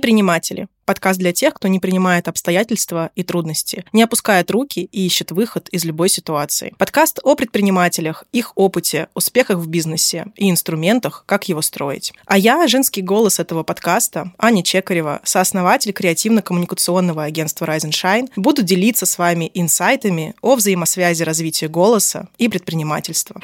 Неприниматели. Подкаст для тех, кто не принимает обстоятельства и трудности, не опускает руки и ищет выход из любой ситуации. Подкаст о предпринимателях, их опыте, успехах в бизнесе и инструментах, как его строить. А я, женский голос этого подкаста, Аня Чекарева, сооснователь креативно-коммуникационного агентства Rise and Shine, буду делиться с вами инсайтами о взаимосвязи развития голоса и предпринимательства.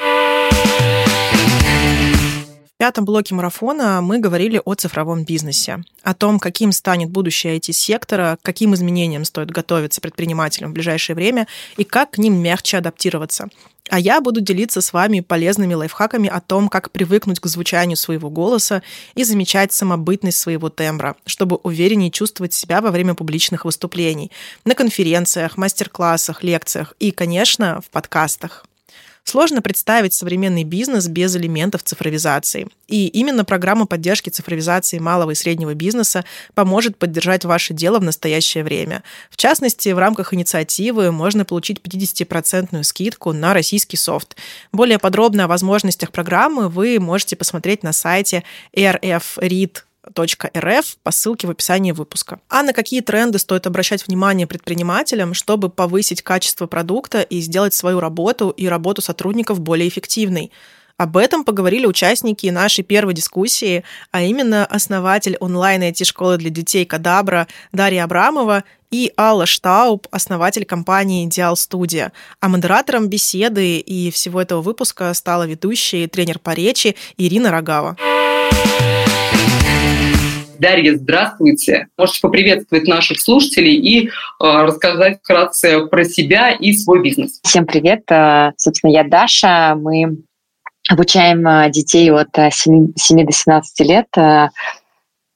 В пятом блоке марафона мы говорили о цифровом бизнесе, о том, каким станет будущее IT-сектора, каким изменениям стоит готовиться предпринимателям в ближайшее время и как к ним мягче адаптироваться. А я буду делиться с вами полезными лайфхаками о том, как привыкнуть к звучанию своего голоса и замечать самобытность своего тембра, чтобы увереннее чувствовать себя во время публичных выступлений, на конференциях, мастер-классах, лекциях и, конечно, в подкастах. Сложно представить современный бизнес без элементов цифровизации. И именно программа поддержки цифровизации малого и среднего бизнеса поможет поддержать ваше дело в настоящее время. В частности, в рамках инициативы можно получить 50% скидку на российский софт. Более подробно о возможностях программы вы можете посмотреть на сайте rfread рф по ссылке в описании выпуска. А на какие тренды стоит обращать внимание предпринимателям, чтобы повысить качество продукта и сделать свою работу и работу сотрудников более эффективной? Об этом поговорили участники нашей первой дискуссии, а именно основатель онлайн-IT-школы для детей Кадабра Дарья Абрамова и Алла Штауб, основатель компании Идеал Студия. А модератором беседы и всего этого выпуска стала ведущая и тренер по речи Ирина Рогава. Дарья, здравствуйте. Можете поприветствовать наших слушателей и э, рассказать вкратце про себя и свой бизнес. Всем привет. Э, собственно, я Даша. Мы обучаем э, детей от 7, э, 7 до 17 лет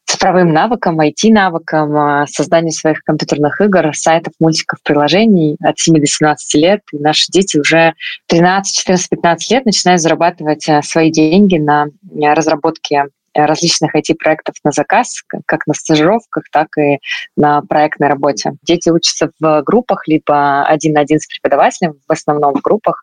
цифровым навыкам, IT-навыкам, созданию своих компьютерных игр, сайтов, мультиков, приложений от 7 до 17 лет. И наши дети уже 13, 14, 15 лет начинают зарабатывать свои деньги на разработке различных IT-проектов на заказ, как на стажировках, так и на проектной работе. Дети учатся в группах, либо один на один с преподавателем, в основном в группах.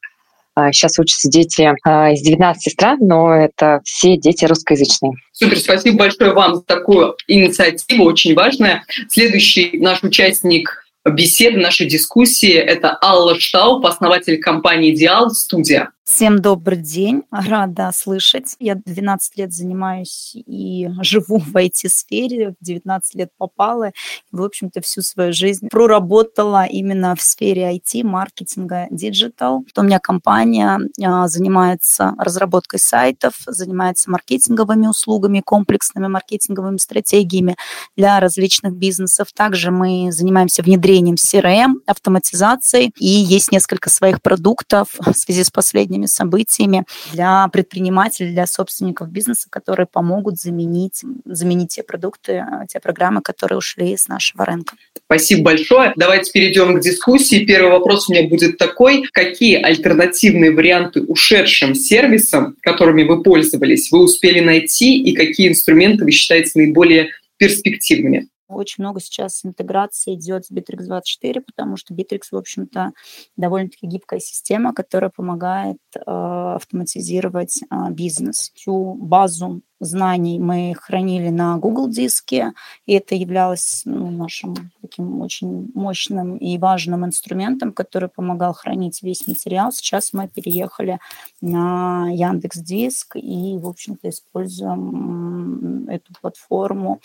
Сейчас а, учатся дети а, из 19 стран, но это все дети русскоязычные. Супер, спасибо большое вам за такую инициативу, очень важная. Следующий наш участник беседы, нашей дискуссии – это Алла Штауп, основатель компании «Идеал Студия». Всем добрый день, рада слышать. Я 12 лет занимаюсь и живу в IT-сфере, в 19 лет попала, в общем-то, всю свою жизнь проработала именно в сфере IT, маркетинга, digital. У меня компания а, занимается разработкой сайтов, занимается маркетинговыми услугами, комплексными маркетинговыми стратегиями для различных бизнесов. Также мы занимаемся внедрением CRM, автоматизацией, и есть несколько своих продуктов в связи с последним последними событиями для предпринимателей, для собственников бизнеса, которые помогут заменить, заменить те продукты, те программы, которые ушли с нашего рынка. Спасибо большое. Давайте перейдем к дискуссии. Первый вопрос у меня будет такой. Какие альтернативные варианты ушедшим сервисам, которыми вы пользовались, вы успели найти и какие инструменты вы считаете наиболее перспективными? Очень много сейчас интеграции идет с Bittrex24, потому что Bittrex, в общем-то, довольно-таки гибкая система, которая помогает э, автоматизировать э, бизнес. Всю базу знаний мы хранили на Google диске, и это являлось ну, нашим таким очень мощным и важным инструментом, который помогал хранить весь материал. Сейчас мы переехали на Яндекс Диск и, в общем-то, используем эту платформу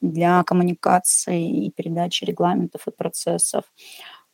для коммуникации и передачи регламентов и процессов.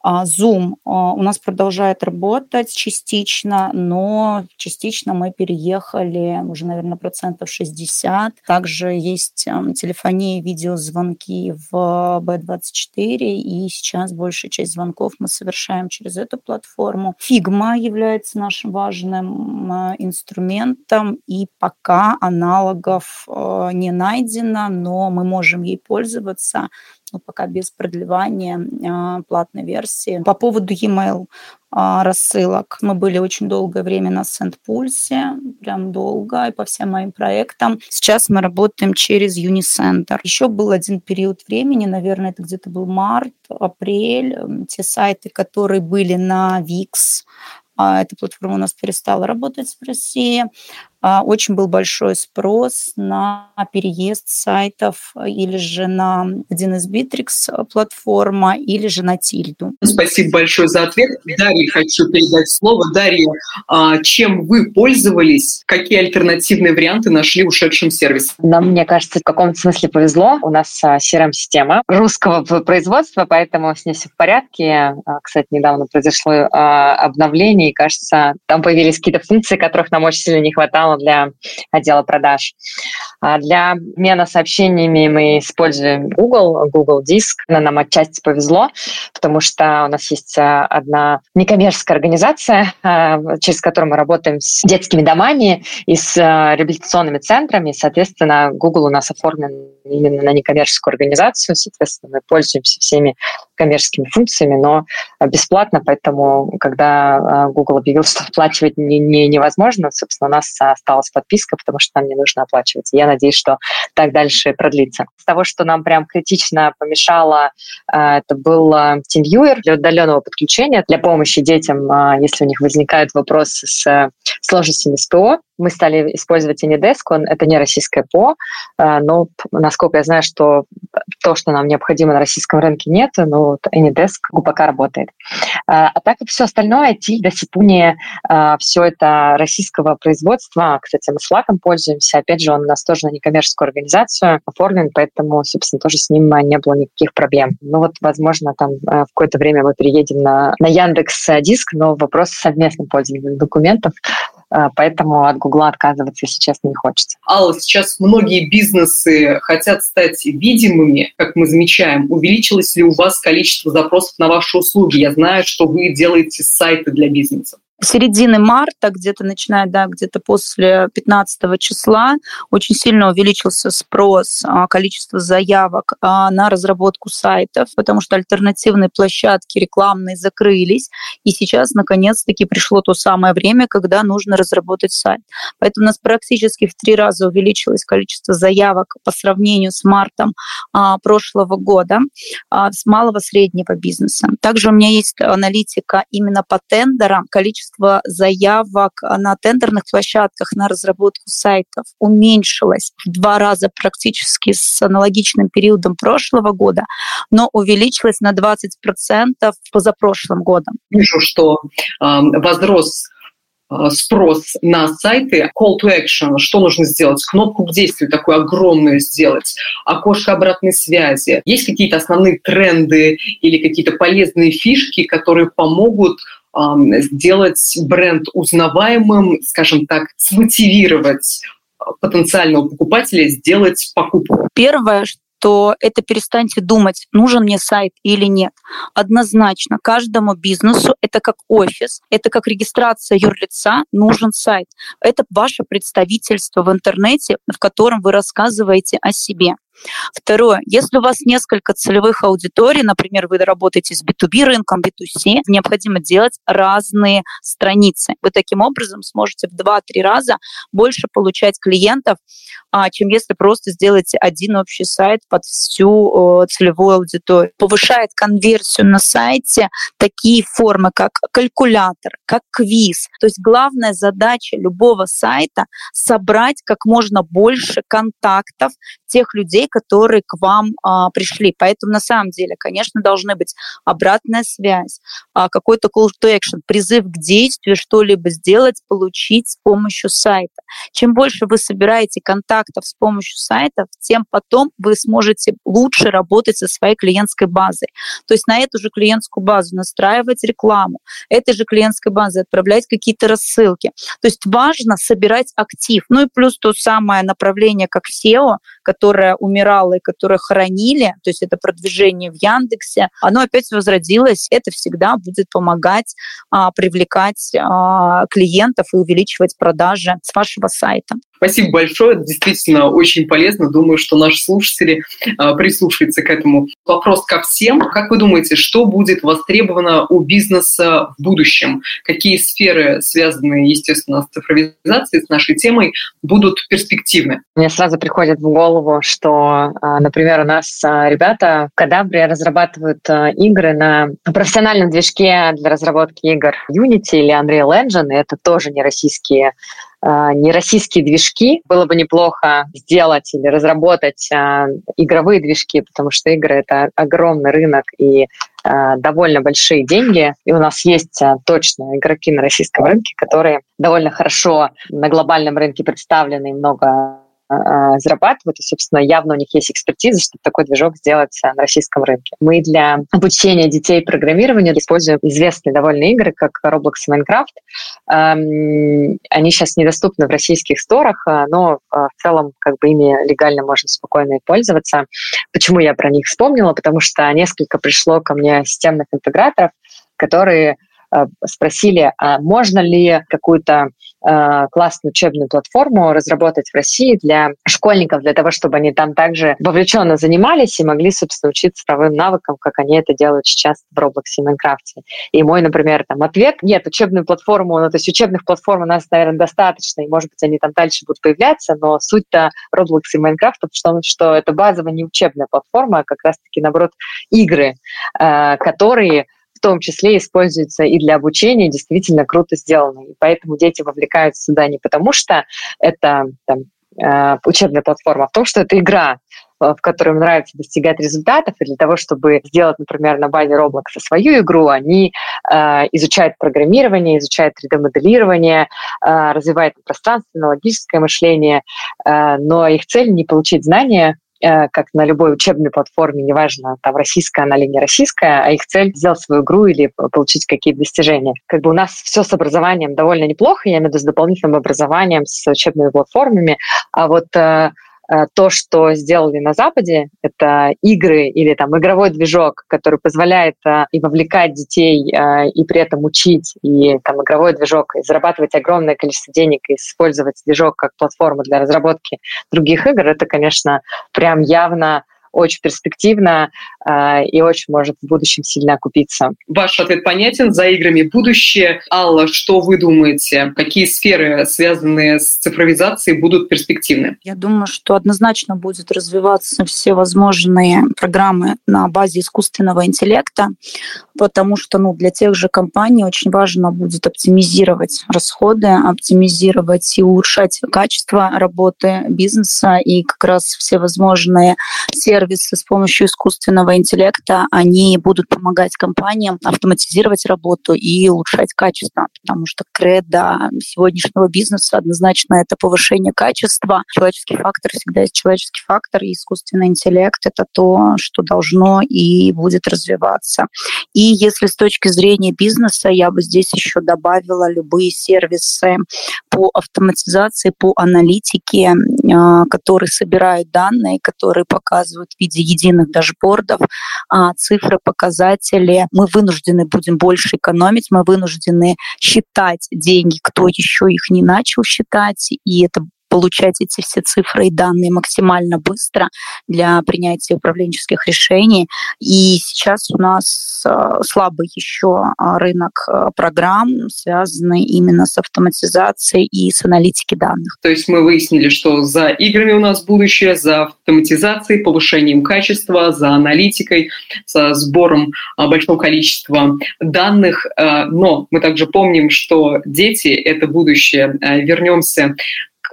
А, Zoom а, у нас продолжает работать частично, но частично мы переехали уже, наверное, процентов 60. Также есть телефония, видеозвонки в B24, и сейчас большая часть звонков мы совершаем через эту платформу. Figma является нашим важным а, инструментом, и пока аналогов не найдено, но мы можем ей пользоваться ну, пока без продлевания э, платной версии. По поводу e-mail э, рассылок. Мы были очень долгое время на Сент-Пульсе, прям долго, и по всем моим проектам. Сейчас мы работаем через Unicenter. Еще был один период времени, наверное, это где-то был март, апрель, те сайты, которые были на VIX, эта платформа у нас перестала работать в России. А, очень был большой спрос на переезд сайтов или же на 1С Bittrex платформа, или же на Тильду. Спасибо большое за ответ. Дарья хочу передать слово. Дарья, а, чем вы пользовались? Какие альтернативные варианты нашли ушедшим сервисом? Нам, мне кажется, в каком-то смысле повезло. У нас CRM-система русского производства, поэтому с ней все в порядке. Кстати, недавно произошло обновление, и, кажется, там появились какие-то функции, которых нам очень сильно не хватало для отдела продаж. А для обмена сообщениями мы используем Google, Google Диск. Нам отчасти повезло, потому что у нас есть а, одна некоммерческая организация, а, через которую мы работаем с детскими домами и с реабилитационными центрами. Соответственно, Google у нас оформлен именно на некоммерческую организацию. Соответственно, мы пользуемся всеми коммерческими функциями, но бесплатно, поэтому когда Google объявил, что оплачивать не, не, невозможно, собственно, у нас осталась подписка, потому что нам не нужно оплачивать. Я надеюсь, что так дальше продлится. С того, что нам прям критично помешало, это был TeamViewer для удаленного подключения, для помощи детям, если у них возникают вопросы с сложностями с ПО, мы стали использовать Anydesk, он, это не российское ПО, э, но, насколько я знаю, что то, что нам необходимо на российском рынке, нет, но вот Anydesk пока работает. Э, а так как все остальное, Тильда, Сипуни, э, все это российского производства. Кстати, мы с Флаком пользуемся. Опять же, он у нас тоже на некоммерческую организацию оформлен, поэтому, собственно, тоже с ним не было никаких проблем. Ну вот, возможно, там в какое-то время мы переедем на, на Яндекс Диск, но вопрос совместным пользованием документов а, поэтому от Гугла отказываться, честно, не хочется. Алла, сейчас многие бизнесы хотят стать видимыми, как мы замечаем. Увеличилось ли у вас количество запросов на ваши услуги? Я знаю, что вы делаете сайты для бизнеса середины марта, где-то начиная, да, где-то после 15 числа, очень сильно увеличился спрос, а, количество заявок а, на разработку сайтов, потому что альтернативные площадки рекламные закрылись, и сейчас, наконец-таки, пришло то самое время, когда нужно разработать сайт. Поэтому у нас практически в три раза увеличилось количество заявок по сравнению с мартом а, прошлого года с малого среднего бизнеса. Также у меня есть аналитика именно по тендерам, количество количество заявок на тендерных площадках на разработку сайтов уменьшилось в два раза практически с аналогичным периодом прошлого года, но увеличилось на 20% позапрошлым годом. Вижу, что э, возрос спрос на сайты, call to action, что нужно сделать, кнопку к действию такую огромную сделать, окошко обратной связи. Есть какие-то основные тренды или какие-то полезные фишки, которые помогут сделать бренд узнаваемым, скажем так, смотивировать а, потенциального покупателя сделать покупку? Первое, то это перестаньте думать, нужен мне сайт или нет. Однозначно, каждому бизнесу это как офис, это как регистрация юрлица, нужен сайт. Это ваше представительство в интернете, в котором вы рассказываете о себе. Второе, если у вас несколько целевых аудиторий, например, вы работаете с B2B рынком, B2C, необходимо делать разные страницы. Вы таким образом сможете в 2-3 раза больше получать клиентов, а, чем если просто сделаете один общий сайт под всю целевую аудиторию. Повышает конверсию на сайте такие формы, как калькулятор, как квиз. То есть главная задача любого сайта — собрать как можно больше контактов тех людей, которые к вам а, пришли. Поэтому на самом деле, конечно, должны быть обратная связь, а, какой-то call to action, призыв к действию, что-либо сделать, получить с помощью сайта. Чем больше вы собираете контактов с помощью сайтов, тем потом вы сможете лучше работать со своей клиентской базой. То есть на эту же клиентскую базу настраивать рекламу, этой же клиентской базы отправлять какие-то рассылки. То есть важно собирать актив. Ну и плюс то самое направление, как SEO, которое умирало и которое хранили, то есть это продвижение в Яндексе, оно опять возродилось. Это всегда будет помогать а, привлекать а, клиентов и увеличивать продажи с вашего сайта. Спасибо большое, это действительно очень полезно. Думаю, что наши слушатели э, прислушаются к этому. Вопрос ко всем. Как вы думаете, что будет востребовано у бизнеса в будущем? Какие сферы, связанные, естественно, с цифровизацией, с нашей темой, будут перспективны? Мне сразу приходит в голову, что, а, например, у нас а, ребята в Кадабре разрабатывают игры на профессиональном движке для разработки игр Unity или Unreal Engine, и это тоже не российские не российские движки. Было бы неплохо сделать или разработать игровые движки, потому что игры — это огромный рынок и довольно большие деньги. И у нас есть точно игроки на российском рынке, которые довольно хорошо на глобальном рынке представлены, много а, зарабатывают, и, собственно, явно у них есть экспертиза, чтобы такой движок сделать а, на российском рынке. Мы для обучения детей программированию используем известные довольно игры, как Roblox и Minecraft. Они сейчас недоступны в российских сторах, а, но в целом как бы ими легально можно спокойно и пользоваться. Почему я про них вспомнила? Потому что несколько пришло ко мне системных интеграторов, которые спросили, а можно ли какую-то Э, классную учебную платформу разработать в России для школьников, для того, чтобы они там также вовлеченно занимались и могли, собственно, учиться цифровым навыкам, как они это делают сейчас в Roblox и Майнкрафте. И мой, например, там ответ – нет, учебную платформу, ну, то есть учебных платформ у нас, наверное, достаточно, и, может быть, они там дальше будут появляться, но суть-то Roblox и Майнкрафта в том, что это базовая не учебная платформа, а как раз-таки, наоборот, игры, э, которые том числе используется и для обучения, действительно круто сделано. И поэтому дети вовлекаются сюда не потому, что это там, э, учебная платформа, а в том, что это игра, э, в которой им нравится достигать результатов, и для того, чтобы сделать, например, на базе Roblox свою игру, они э, изучают программирование, изучают 3D-моделирование, э, развивают пространственное, логическое мышление, э, но их цель не получить знания, как на любой учебной платформе, неважно, там российская она или не российская, а их цель сделать свою игру или получить какие-то достижения. Как бы у нас все с образованием довольно неплохо, я имею в виду с дополнительным образованием, с учебными платформами, а вот э, Э, то, что сделали на Западе, это игры или там игровой движок, который позволяет э, и вовлекать детей, э, и при этом учить, и там игровой движок, и зарабатывать огромное количество денег, и использовать движок как платформу для разработки других игр, это, конечно, прям явно очень перспективно э, и очень может в будущем сильно окупиться. Ваш ответ понятен. За играми будущее. Алла, что вы думаете? Какие сферы, связанные с цифровизацией, будут перспективны? Я думаю, что однозначно будет развиваться все возможные программы на базе искусственного интеллекта, потому что ну, для тех же компаний очень важно будет оптимизировать расходы, оптимизировать и улучшать качество работы бизнеса и как раз все возможные сферы сервисы с помощью искусственного интеллекта, они будут помогать компаниям автоматизировать работу и улучшать качество, потому что кредо сегодняшнего бизнеса однозначно это повышение качества. Человеческий фактор всегда есть человеческий фактор, и искусственный интеллект — это то, что должно и будет развиваться. И если с точки зрения бизнеса, я бы здесь еще добавила любые сервисы по автоматизации, по аналитике, а, которые собирают данные, которые показывают в виде единых дашбордов, а, цифры, показатели. Мы вынуждены будем больше экономить, мы вынуждены считать деньги, кто еще их не начал считать, и это получать эти все цифры и данные максимально быстро для принятия управленческих решений. И сейчас у нас э, слабый еще а, рынок э, программ, связанный именно с автоматизацией и с аналитикой данных. То есть мы выяснили, что за играми у нас будущее, за автоматизацией, повышением качества, за аналитикой, за сбором а, большого количества данных. Но мы также помним, что дети — это будущее. Вернемся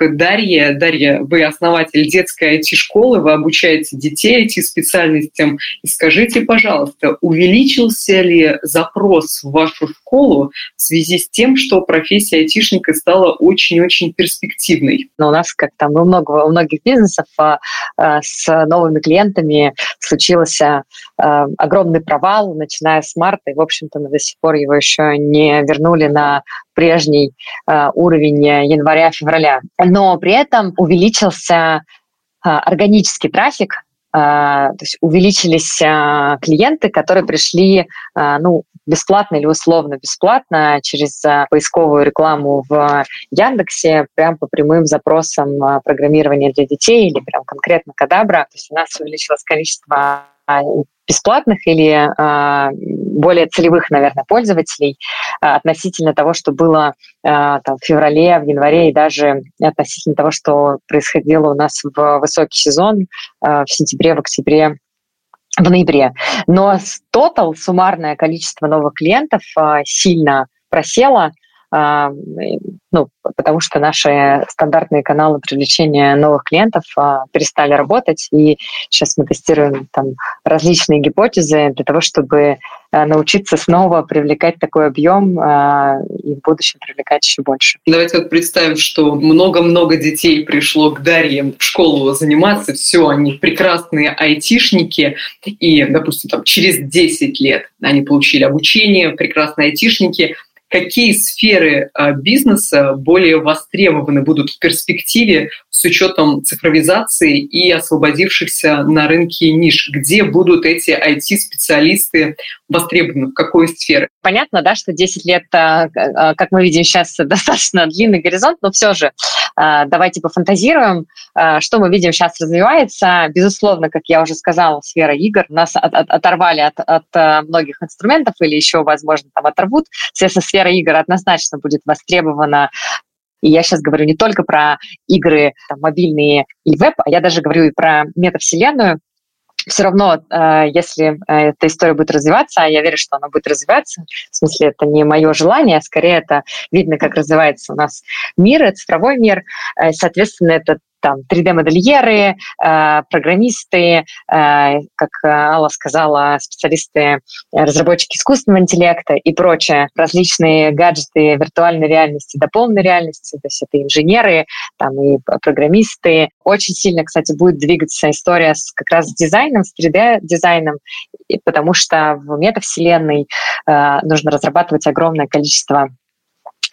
Дарье. Дарья, вы основатель детской IT-школы, вы обучаете детей IT-специальностям. И скажите, пожалуйста, увеличился ли запрос в вашу школу в связи с тем, что профессия айтишника стала очень-очень перспективной? Но у нас, как там у, много, у многих бизнесов, а, а, с новыми клиентами случился а, огромный провал, начиная с марта, и, в общем-то, мы до сих пор его еще не вернули на прежний э, уровень января-февраля. Но при этом увеличился э, органический трафик, э, то есть увеличились э, клиенты, которые пришли э, ну, бесплатно или условно бесплатно через э, поисковую рекламу в Яндексе, прям по прямым запросам э, программирования для детей или прям конкретно Кадабра. То есть у нас увеличилось количество бесплатных или э, более целевых, наверное, пользователей э, относительно того, что было э, там, в феврале, в январе и даже относительно того, что происходило у нас в высокий сезон э, в сентябре, в октябре, в ноябре. Но тотал, суммарное количество новых клиентов сильно просело, а, ну, потому что наши стандартные каналы привлечения новых клиентов а, перестали работать, и сейчас мы тестируем там различные гипотезы для того, чтобы а, научиться снова привлекать такой объем и в будущем привлекать еще больше. Давайте вот представим, что много-много детей пришло к Дарье в школу заниматься, все, они прекрасные айтишники, и, допустим, там, через 10 лет они получили обучение, прекрасные айтишники – какие сферы а, бизнеса более востребованы будут в перспективе с учетом цифровизации и освободившихся на рынке ниш? Где будут эти IT-специалисты востребованы, в какой сфере? Понятно, да, что 10 лет, а, а, как мы видим сейчас, достаточно длинный горизонт, но все же давайте пофантазируем, что мы видим сейчас развивается. Безусловно, как я уже сказала, сфера игр нас оторвали от, от многих инструментов или еще, возможно, там оторвут. Соответственно, сфера игр однозначно будет востребована и я сейчас говорю не только про игры там, мобильные и веб, а я даже говорю и про метавселенную. Все равно, э, если э, эта история будет развиваться, а я верю, что она будет развиваться, в смысле, это не мое желание, а скорее это видно, как развивается у нас мир, цифровой мир. Э, соответственно, это там 3D-модельеры, э, программисты, э, как Алла сказала, специалисты, э, разработчики искусственного интеллекта и прочее, различные гаджеты виртуальной реальности до полной реальности, то есть это инженеры, там и программисты. Очень сильно, кстати, будет двигаться история с как раз дизайном, с 3D-дизайном, потому что в метавселенной нужно разрабатывать огромное количество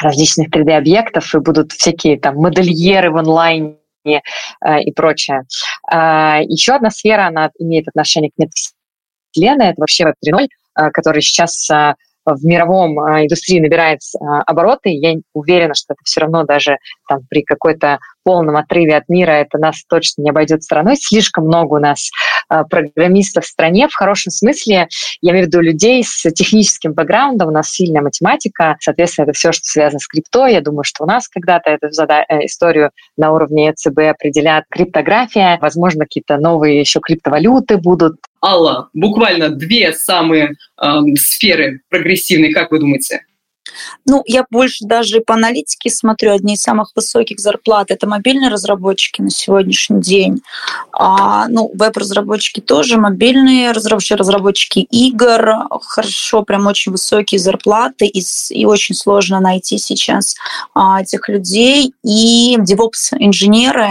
различных 3D-объектов, и будут всякие там модельеры в онлайне, Э, и прочее. А, Еще одна сфера, она имеет отношение к метавселенной, это вообще Web 3.0, э, который сейчас э, в мировом индустрии набирает обороты. Я уверена, что это все равно даже там, при какой-то полном отрыве от мира это нас точно не обойдет стороной. Слишком много у нас э, программистов в стране, в хорошем смысле. Я имею в виду людей с техническим бэкграундом, у нас сильная математика, соответственно, это все, что связано с крипто. Я думаю, что у нас когда-то эту э, историю на уровне ЕЦБ определят криптография, возможно, какие-то новые еще криптовалюты будут. Алла, буквально две самые э, сферы прогрессивные, как вы думаете? Ну, я больше даже по аналитике смотрю. Одни из самых высоких зарплат – это мобильные разработчики на сегодняшний день. А, ну, веб-разработчики тоже, мобильные разработчики, разработчики игр. Хорошо, прям очень высокие зарплаты. И, и очень сложно найти сейчас а, этих людей. И DevOps-инженеры,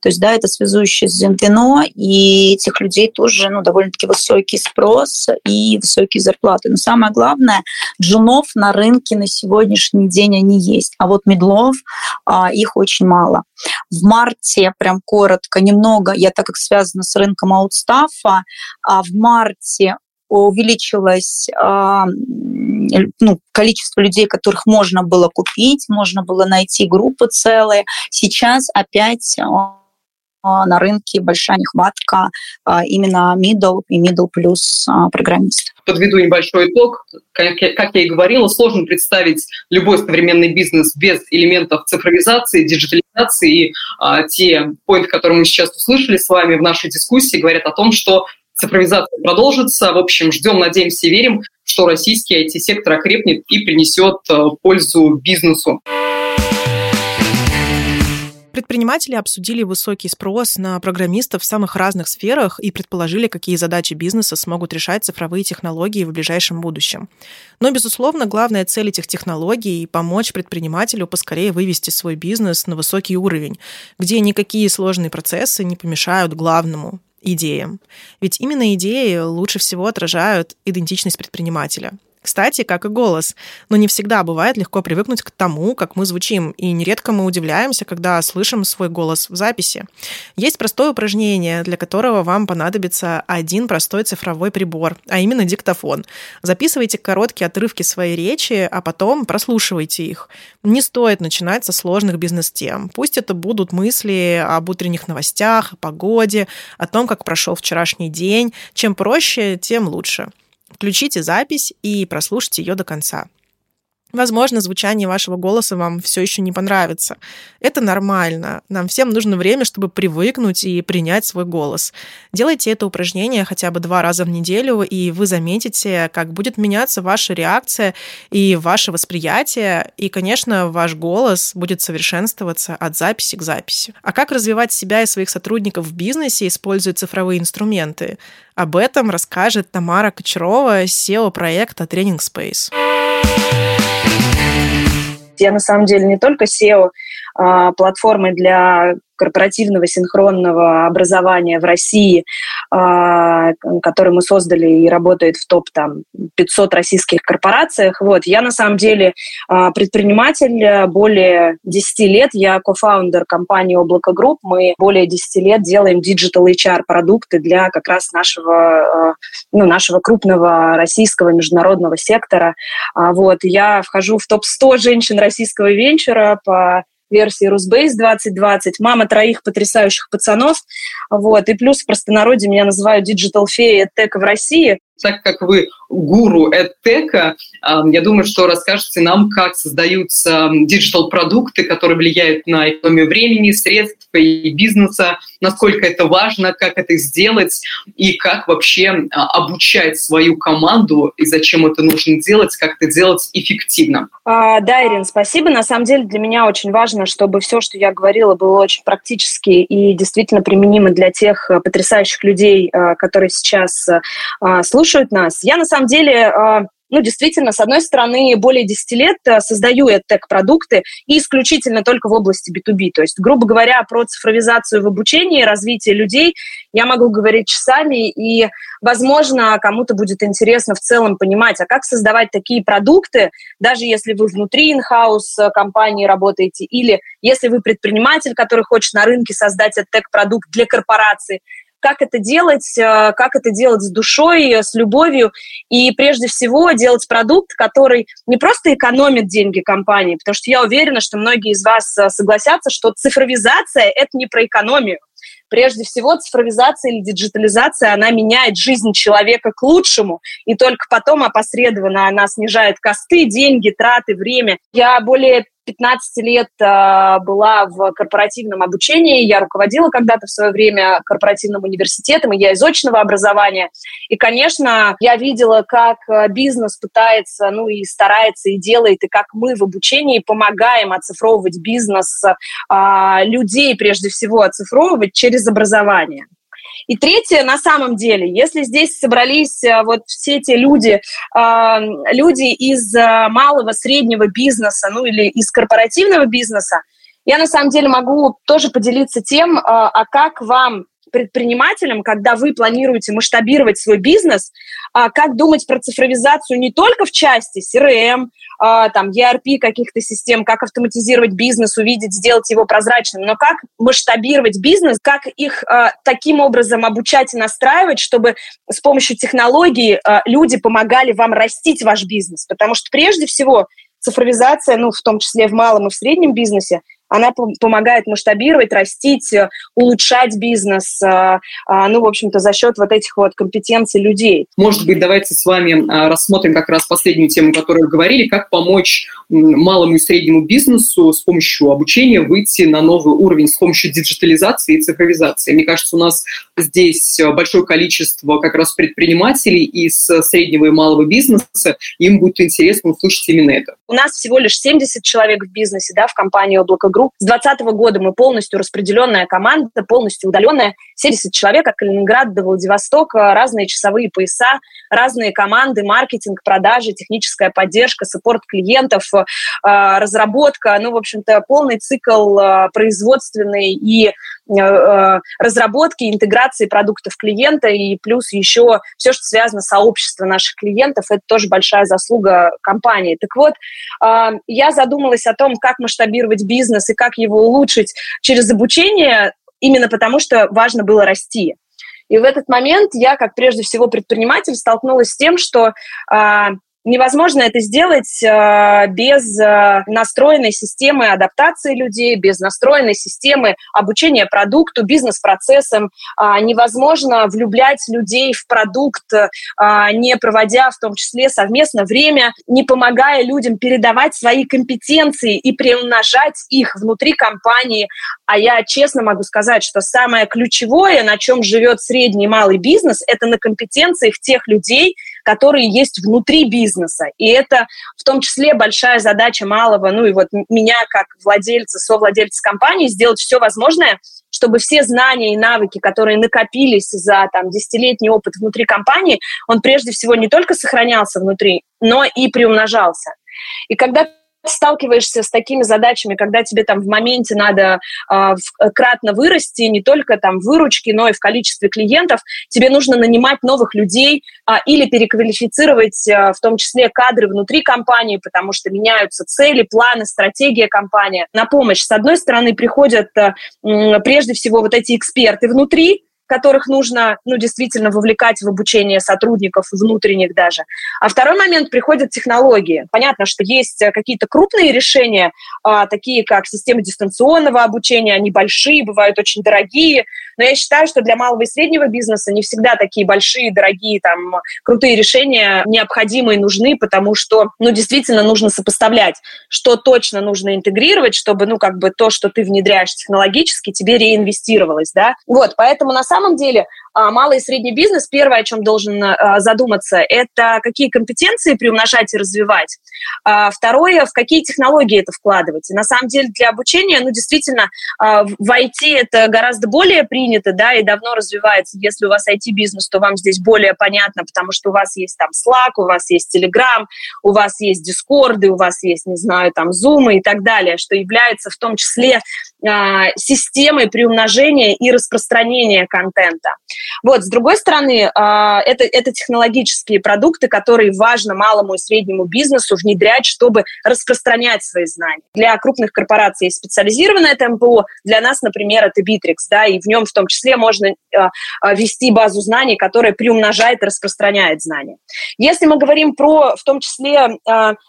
то есть, да, это связующие с звено, и этих людей тоже, ну, довольно-таки высокий спрос и высокие зарплаты. Но самое главное, джунов на рынке на сегодняшний день они есть. А вот медлов, а, их очень мало. В марте, прям коротко, немного, я так как связана с рынком аутстафа, а в марте увеличилось а, ну, количество людей, которых можно было купить, можно было найти группы целые. Сейчас опять на рынке большая нехватка а, именно middle и middle плюс а, программистов. Подведу небольшой итог. Как я и говорила, сложно представить любой современный бизнес без элементов цифровизации, диджитализации. И а, те поинты, которые мы сейчас услышали с вами в нашей дискуссии, говорят о том, что цифровизация продолжится. В общем, ждем, надеемся и верим, что российский IT-сектор окрепнет и принесет пользу бизнесу. Предприниматели обсудили высокий спрос на программистов в самых разных сферах и предположили, какие задачи бизнеса смогут решать цифровые технологии в ближайшем будущем. Но, безусловно, главная цель этих технологий – помочь предпринимателю поскорее вывести свой бизнес на высокий уровень, где никакие сложные процессы не помешают главному идеям. Ведь именно идеи лучше всего отражают идентичность предпринимателя. Кстати, как и голос. Но не всегда бывает легко привыкнуть к тому, как мы звучим, и нередко мы удивляемся, когда слышим свой голос в записи. Есть простое упражнение, для которого вам понадобится один простой цифровой прибор, а именно диктофон. Записывайте короткие отрывки своей речи, а потом прослушивайте их. Не стоит начинать со сложных бизнес-тем. Пусть это будут мысли об утренних новостях, о погоде, о том, как прошел вчерашний день. Чем проще, тем лучше. Включите запись и прослушайте ее до конца. Возможно, звучание вашего голоса вам все еще не понравится. Это нормально. Нам всем нужно время, чтобы привыкнуть и принять свой голос. Делайте это упражнение хотя бы два раза в неделю, и вы заметите, как будет меняться ваша реакция и ваше восприятие. И, конечно, ваш голос будет совершенствоваться от записи к записи. А как развивать себя и своих сотрудников в бизнесе, используя цифровые инструменты? Об этом расскажет Тамара Кочарова, SEO проекта Training Space. Я на самом деле не только SEO а, платформы для корпоративного синхронного образования в России, а, который мы создали и работает в топ там, 500 российских корпорациях. Вот. Я на самом деле а, предприниматель более 10 лет. Я co-founder компании «Облако Групп». Мы более 10 лет делаем digital HR продукты для как раз нашего, ну, нашего крупного российского международного сектора. Вот. Я вхожу в топ-100 женщин российского венчура по версии Rusbase 2020, мама троих потрясающих пацанов, вот, и плюс в простонародье меня называют digital-фея EdTech а в России, так как вы гуру EdTech, я думаю, что расскажете нам, как создаются digital-продукты, которые влияют на экономию времени, средств и бизнеса, насколько это важно, как это сделать и как вообще а, обучать свою команду и зачем это нужно делать, как это делать эффективно. А, да, Ирин, спасибо. На самом деле для меня очень важно, чтобы все, что я говорила, было очень практически и действительно применимо для тех э, потрясающих людей, э, которые сейчас э, слушают слушают нас. Я на самом деле а, ну, действительно, с одной стороны, более 10 лет э, создаю EdTech-продукты и исключительно только в области B2B. То есть, грубо говоря, про цифровизацию в обучении, развитие людей я могу говорить часами, и, возможно, кому-то будет интересно в целом понимать, а как создавать такие продукты, даже если вы внутри in-house э, компании работаете, или если вы предприниматель, который хочет на рынке создать EdTech-продукт для корпорации – как это делать, э, как это делать с душой, с любовью, и прежде всего делать продукт, который не просто экономит деньги компании, потому что я уверена, что многие из вас э, согласятся, что цифровизация – это не про экономию. Прежде всего, цифровизация или диджитализация, она меняет жизнь человека к лучшему, и только потом опосредованно она снижает косты, деньги, траты, время. Я более 15 лет э, была в корпоративном обучении, я руководила когда-то в свое время корпоративным университетом, и я из очного образования. И, конечно, я видела, как э, бизнес пытается, ну и старается, и делает, и как мы в обучении помогаем оцифровывать бизнес, э, людей прежде всего оцифровывать через образование. И третье, на самом деле, если здесь собрались э, вот все те люди, люди из э, малого, среднего бизнеса, ну или из корпоративного бизнеса, я на самом деле могу тоже поделиться тем, а, а как вам предпринимателям, когда вы планируете масштабировать свой бизнес, а, как думать про цифровизацию не только в части CRM, а, там, ERP каких-то систем, как автоматизировать бизнес, увидеть, сделать его прозрачным, но как масштабировать бизнес, как их а, таким образом обучать и настраивать, чтобы с помощью технологий люди помогали вам растить ваш бизнес. Потому что прежде всего цифровизация, ну, в том числе в малом и в среднем бизнесе, она помогает масштабировать, растить, э, улучшать бизнес, э, а, ну, в общем-то, за счет вот этих вот компетенций людей. Может быть, давайте с вами а, рассмотрим как раз последнюю тему, которую говорили, как помочь малому и среднему бизнесу с помощью обучения выйти на новый уровень, с помощью диджитализации и цифровизации. Мне кажется, у нас здесь большое количество как раз предпринимателей из среднего и малого бизнеса, им будет интересно услышать именно это. У нас всего лишь 70 человек в бизнесе, да, в компании «Облако Групп. С 2020 года мы полностью распределенная команда, полностью удаленная. 70 человек от Калининграда до Владивостока, разные часовые пояса, разные команды, маркетинг, продажи, техническая поддержка, support клиентов, э, разработка, ну, в общем-то, полный цикл э, производственный и э, разработки, интеграции продуктов клиента и плюс еще все, что связано с сообществом наших клиентов, это тоже большая заслуга компании. Так вот, я задумалась о том, как масштабировать бизнес и как его улучшить через обучение, именно потому что важно было расти. И в этот момент я, как прежде всего предприниматель, столкнулась с тем, что Невозможно это сделать э, без э, настроенной системы адаптации людей, без настроенной системы обучения продукту, бизнес-процессам. Э, невозможно влюблять людей в продукт, не проводя в том числе совместно время, не помогая людям передавать свои компетенции и приумножать их внутри компании. А я честно могу сказать, что самое ключевое, на чем живет средний и малый бизнес, это на компетенциях тех людей, которые есть внутри бизнеса. И это в том числе большая задача малого, ну и вот меня как владельца, совладельца компании, сделать все возможное, чтобы все знания и навыки, которые накопились за там, десятилетний опыт внутри компании, он прежде всего не только сохранялся внутри, но и приумножался. И когда сталкиваешься с такими задачами, когда тебе там в моменте надо э, кратно вырасти, не только там в выручке, но и в количестве клиентов, тебе нужно нанимать новых людей э, или переквалифицировать э, в том числе кадры внутри компании, потому что меняются цели, планы, стратегия компании. На помощь, с одной стороны, приходят э, прежде всего вот эти эксперты внутри, которых нужно, ну, действительно вовлекать в обучение сотрудников внутренних даже. А второй момент приходят технологии. Понятно, что есть э, какие-то крупные решения, а, такие как системы дистанционного обучения, они большие, бывают очень дорогие, но я считаю, что для малого и среднего бизнеса не всегда такие большие, дорогие, там, крутые решения необходимы и нужны, потому что, ну, действительно нужно сопоставлять, что точно нужно интегрировать, чтобы, ну, как бы то, что ты внедряешь технологически, тебе реинвестировалось, да. Вот, поэтому на самом деле малый и средний бизнес, первое, о чем должен а, задуматься, это какие компетенции приумножать и развивать. А, второе, в какие технологии это вкладывать. И на самом деле для обучения, ну, действительно, в IT это гораздо более принято, да, и давно развивается. Если у вас IT-бизнес, то вам здесь более понятно, потому что у вас есть там Slack, у вас есть Telegram, у вас есть Discord, у вас есть, не знаю, там Zoom и так далее, что является в том числе системой приумножения и распространения контента. Вот, с другой стороны, а, это, это технологические продукты, которые важно малому и среднему бизнесу внедрять, чтобы распространять свои знания. Для крупных корпораций есть специализированное ТМПО, для нас, например, это Bittrex, да, и в нем в том числе можно а, а, вести базу знаний, которая приумножает и распространяет знания. Если мы говорим про, в том числе,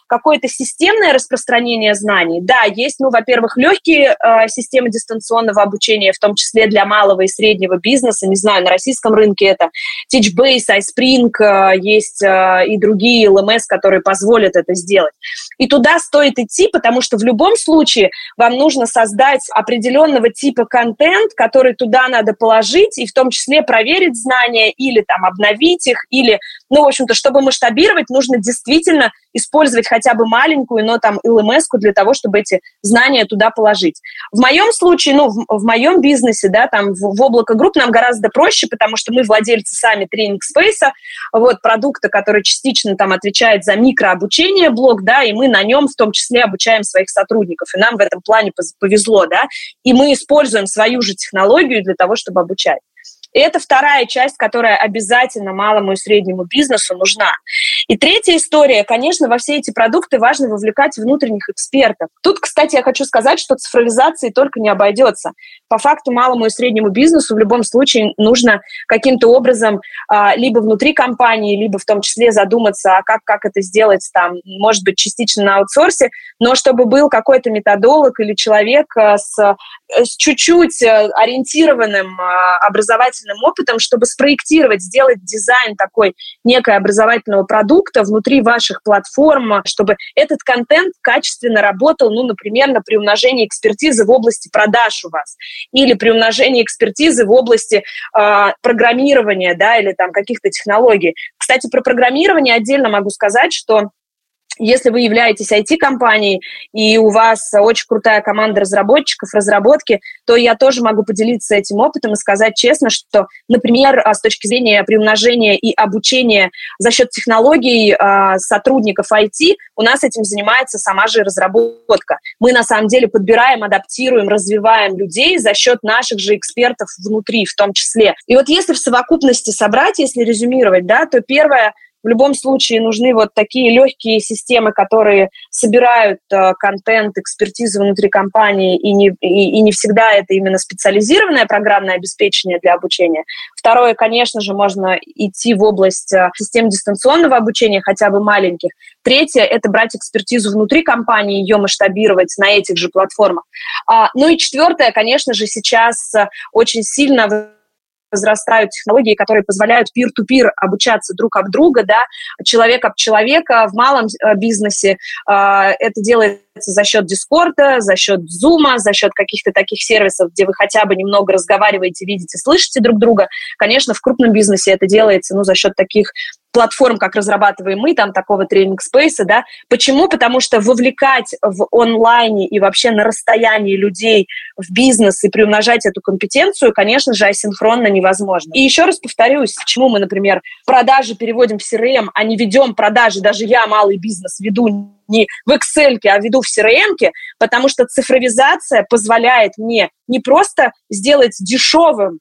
какое-то системное распространение знаний, да, есть, ну, во-первых, легкие системы дистанционного обучения, в том числе для малого и среднего бизнеса, не знаю, на российском рынке это Teachbase, iSpring, э, есть э, и другие LMS, которые позволят это сделать. И туда стоит идти, потому что в любом случае вам нужно создать определенного типа контент, который туда надо положить, и в том числе проверить знания или там обновить их, или, ну, в общем-то, чтобы масштабировать, нужно действительно использовать хотя бы маленькую, но там LMS для того, чтобы эти знания туда положить. В моем случае, ну, в, в моем бизнесе, да, там в, в облако групп нам гораздо проще, потому что мы владельцы сами тренинг спейса, вот, продукта, который частично там отвечает за микрообучение блок, да, и мы на нем в том числе обучаем своих сотрудников, и нам в этом плане повезло, да, и мы используем свою же технологию для того, чтобы обучать. Это вторая часть, которая обязательно малому и среднему бизнесу нужна. И третья история, конечно, во все эти продукты важно вовлекать внутренних экспертов. Тут, кстати, я хочу сказать, что цифровизации только не обойдется. По факту малому и среднему бизнесу в любом случае нужно каким-то образом а, либо внутри компании, либо в том числе задуматься, а как, как это сделать там, может быть, частично на аутсорсе, но чтобы был какой-то методолог или человек а, с, с чуть-чуть э, ориентированным а, образовательным образовательным опытом, чтобы спроектировать, сделать дизайн такой некой образовательного продукта внутри ваших платформ, чтобы этот контент качественно работал, ну, например, на приумножении экспертизы в области продаж у вас или при умножении экспертизы в области э, программирования, да, или там каких-то технологий. Кстати, про программирование отдельно могу сказать, что если вы являетесь IT-компанией, и у вас очень крутая команда разработчиков, разработки, то я тоже могу поделиться этим опытом и сказать честно, что, например, а, с точки зрения приумножения и обучения за счет технологий а, сотрудников IT, у нас этим занимается сама же разработка. Мы на самом деле подбираем, адаптируем, развиваем людей за счет наших же экспертов внутри в том числе. И вот если в совокупности собрать, если резюмировать, да, то первое – В любом случае нужны вот такие легкие системы, которые собирают э, контент, экспертизу внутри компании, и не, и, и не всегда это именно специализированное программное обеспечение для обучения. Второе, конечно же, можно идти в область э, систем дистанционного обучения, хотя бы маленьких. Третье – это брать экспертизу внутри компании, ее масштабировать на этих же платформах. А, ну и четвертое, конечно же, сейчас э, очень сильно возрастают технологии, которые позволяют peer-to-peer обучаться друг об друга, да, человек об человека в малом э, бизнесе. Э, это делается за счет Дискорда, за счет Зума, за счет каких-то таких сервисов, где вы хотя бы немного разговариваете, видите, слышите друг друга. Конечно, в крупном бизнесе это делается ну, за счет таких платформ, как разрабатываем мы, там такого тренинг-спейса, да. Почему? Потому что вовлекать в онлайне и вообще на расстоянии людей в бизнес и приумножать эту компетенцию, конечно же, асинхронно невозможно. И еще раз повторюсь, почему мы, например, продажи переводим в CRM, а не ведем продажи, даже я малый бизнес веду не в Excel, а веду в CRM, потому что цифровизация позволяет мне не просто сделать дешевым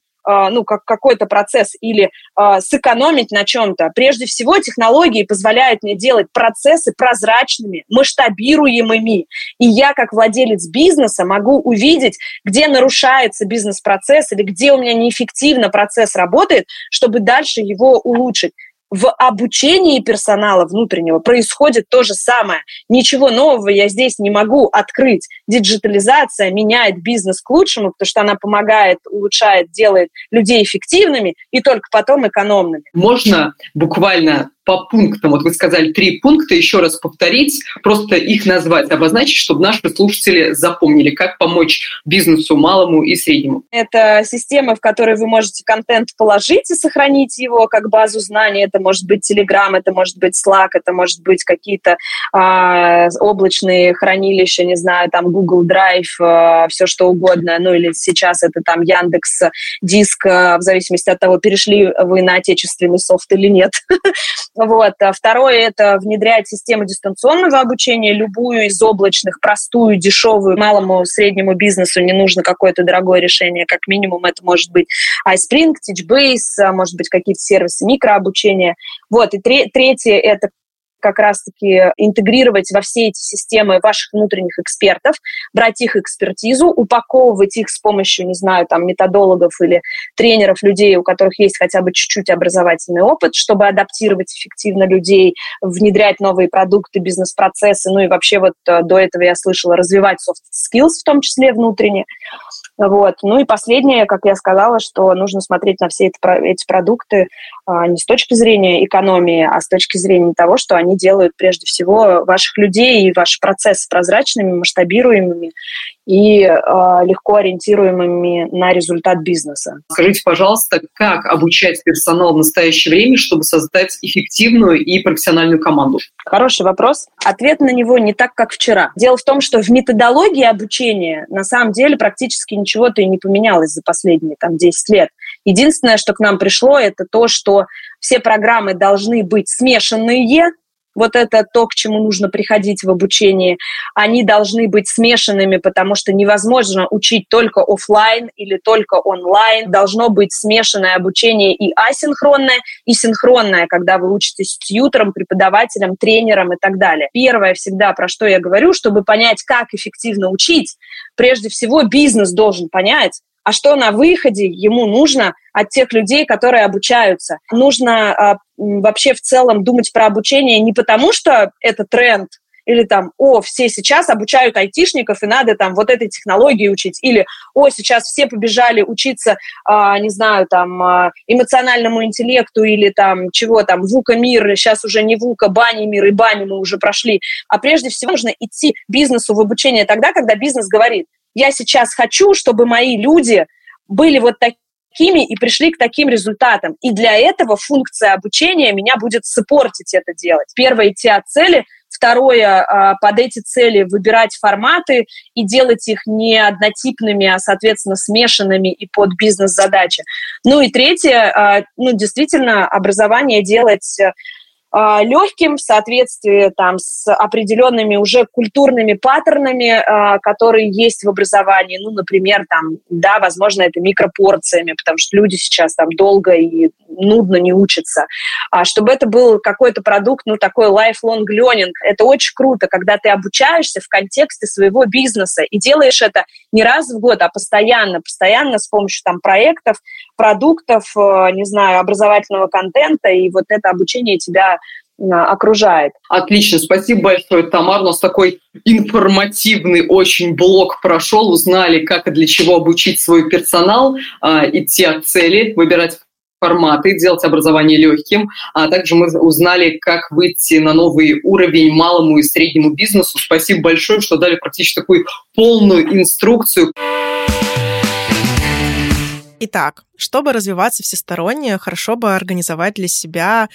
ну, как какой-то процесс или э, сэкономить на чем-то. Прежде всего, технологии позволяют мне делать процессы прозрачными, масштабируемыми. И я, как владелец бизнеса, могу увидеть, где нарушается бизнес-процесс или где у меня неэффективно процесс работает, чтобы дальше его улучшить в обучении персонала внутреннего происходит то же самое. Ничего нового я здесь не могу открыть. Диджитализация меняет бизнес к лучшему, потому что она помогает, улучшает, делает людей эффективными и только потом экономными. Можно буквально по пунктам, вот вы сказали три пункта, еще раз повторить, просто их назвать, обозначить, чтобы наши слушатели запомнили, как помочь бизнесу малому и среднему. Это система, в которой вы можете контент положить и сохранить его как базу знаний. Это может быть Telegram, это может быть Slack, это может быть какие-то а, облачные хранилища, не знаю, там Google Drive, а, все что угодно. Ну или сейчас это там Яндекс Диск, а, в зависимости от того, перешли вы на отечественный софт или нет. Вот. А второе – это внедрять систему дистанционного обучения, любую из облачных, простую, дешевую, малому, среднему бизнесу не нужно какое-то дорогое решение. Как минимум это может быть iSpring, Teachbase, а может быть какие-то сервисы микрообучения. Вот. И третье – это как раз-таки интегрировать во все эти системы ваших внутренних экспертов, брать их экспертизу, упаковывать их с помощью, не знаю, там, методологов или тренеров, людей, у которых есть хотя бы чуть-чуть образовательный опыт, чтобы адаптировать эффективно людей, внедрять новые продукты, бизнес-процессы, ну и вообще вот э, до этого я слышала, развивать soft skills в том числе внутренне. Вот. Ну и последнее, как я сказала, что нужно смотреть на все эти, эти продукты а, не с точки зрения экономии, а с точки зрения того, что они делают прежде всего ваших людей и ваш процесс прозрачными, масштабируемыми и э, легко ориентируемыми на результат бизнеса. Скажите, пожалуйста, как обучать персонал в настоящее время, чтобы создать эффективную и профессиональную команду? Хороший вопрос. Ответ на него не так, как вчера. Дело в том, что в методологии обучения на самом деле практически ничего-то и не поменялось за последние там, 10 лет. Единственное, что к нам пришло, это то, что все программы должны быть смешанные, вот это то, к чему нужно приходить в обучении, они должны быть смешанными, потому что невозможно учить только офлайн или только онлайн. Должно быть смешанное обучение и асинхронное, и синхронное, когда вы учитесь с тьютером, преподавателем, тренером и так далее. Первое всегда, про что я говорю, чтобы понять, как эффективно учить, прежде всего бизнес должен понять, а что на выходе ему нужно от тех людей, которые обучаются. Нужно а, вообще в целом думать про обучение не потому, что это тренд, или там, о, все сейчас обучают айтишников, и надо там вот этой технологии учить, или, о, сейчас все побежали учиться, а, не знаю, там, а, эмоциональному интеллекту, или там, чего там, ВУКа мир, сейчас уже не ВУКа, бани мир, и бани мы уже прошли, а прежде всего нужно идти бизнесу в обучение тогда, когда бизнес говорит, я сейчас хочу, чтобы мои люди были вот такими и пришли к таким результатам. И для этого функция обучения меня будет саппортить это делать. Первое, идти от цели. Второе, а, под эти цели выбирать форматы и делать их не однотипными, а, соответственно, смешанными и под бизнес-задачи. Ну и третье, а, ну, действительно, образование делать легким в соответствии там, с определенными уже культурными паттернами, а, которые есть в образовании. Ну, например, там, да, возможно, это микропорциями, потому что люди сейчас там долго и нудно не учатся. А чтобы это был какой-то продукт, ну, такой lifelong learning, это очень круто, когда ты обучаешься в контексте своего бизнеса и делаешь это не раз в год, а постоянно, постоянно с помощью там проектов, продуктов, э, не знаю, образовательного контента, и вот это обучение тебя окружает. Отлично, спасибо большое, Тамар. У нас такой информативный очень блок прошел. Узнали, как и для чего обучить свой персонал, а, идти от цели, выбирать форматы, делать образование легким, а также мы узнали, как выйти на новый уровень малому и среднему бизнесу. Спасибо большое, что дали практически такую полную инструкцию. Итак, чтобы развиваться всесторонне, хорошо бы организовать для себя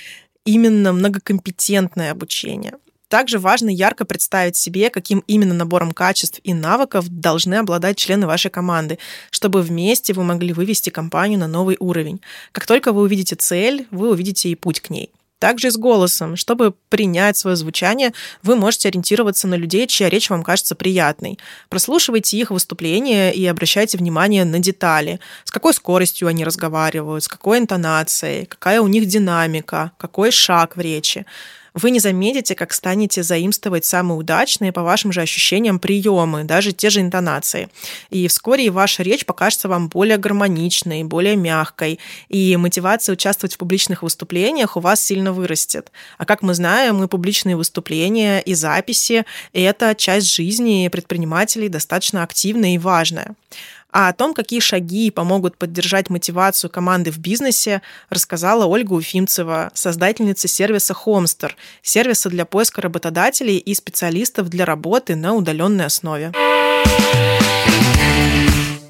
именно многокомпетентное обучение. Также важно ярко представить себе, каким именно набором качеств и навыков должны обладать члены вашей команды, чтобы вместе вы могли вывести компанию на новый уровень. Как только вы увидите цель, вы увидите и путь к ней. Также с голосом. Чтобы принять свое звучание, вы можете ориентироваться на людей, чья речь вам кажется приятной. Прослушивайте их выступления и обращайте внимание на детали. С какой скоростью они разговаривают, с какой интонацией, какая у них динамика, какой шаг в речи вы не заметите, как станете заимствовать самые удачные, по вашим же ощущениям, приемы, даже те же интонации. И вскоре ваша речь покажется вам более гармоничной, более мягкой, и мотивация участвовать в публичных выступлениях у вас сильно вырастет. А как мы знаем, и публичные выступления, и записи — это часть жизни предпринимателей достаточно активная и важная. А о том, какие шаги помогут поддержать мотивацию команды в бизнесе, рассказала Ольга Уфимцева, создательница сервиса Homester, сервиса для поиска работодателей и специалистов для работы на удаленной основе.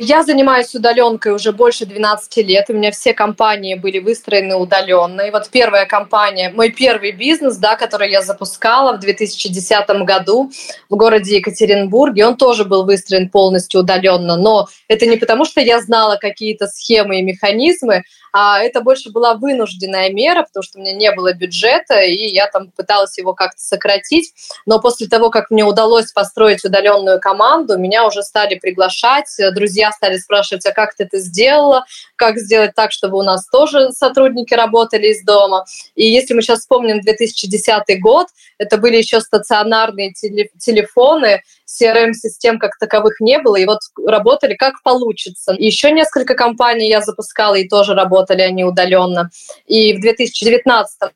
Я занимаюсь удаленкой уже больше 12 лет. У меня все компании были выстроены удаленно. И вот первая компания, мой первый бизнес, да, который я запускала в 2010 году в городе Екатеринбурге, он тоже был выстроен полностью удаленно. Но это не потому, что я знала какие-то схемы и механизмы, а это больше была вынужденная мера, потому что у меня не было бюджета, и я там пыталась его как-то сократить. Но после того, как мне удалось построить удаленную команду, меня уже стали приглашать, друзья стали спрашивать, а как ты это сделала, как сделать так, чтобы у нас тоже сотрудники работали из дома. И если мы сейчас вспомним 2010 год, это были еще стационарные телефоны, CRM-систем как таковых не было, и вот работали как получится. Еще несколько компаний я запускала, и тоже работали они удаленно. И в 2019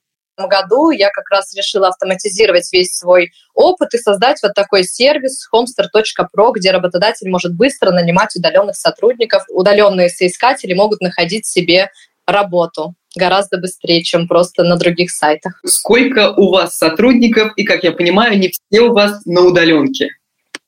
году я как раз решила автоматизировать весь свой опыт и создать вот такой сервис homester.pro, где работодатель может быстро нанимать удаленных сотрудников. Удаленные соискатели могут находить себе работу гораздо быстрее, чем просто на других сайтах. Сколько у вас сотрудников, и, как я понимаю, не все у вас на удаленке?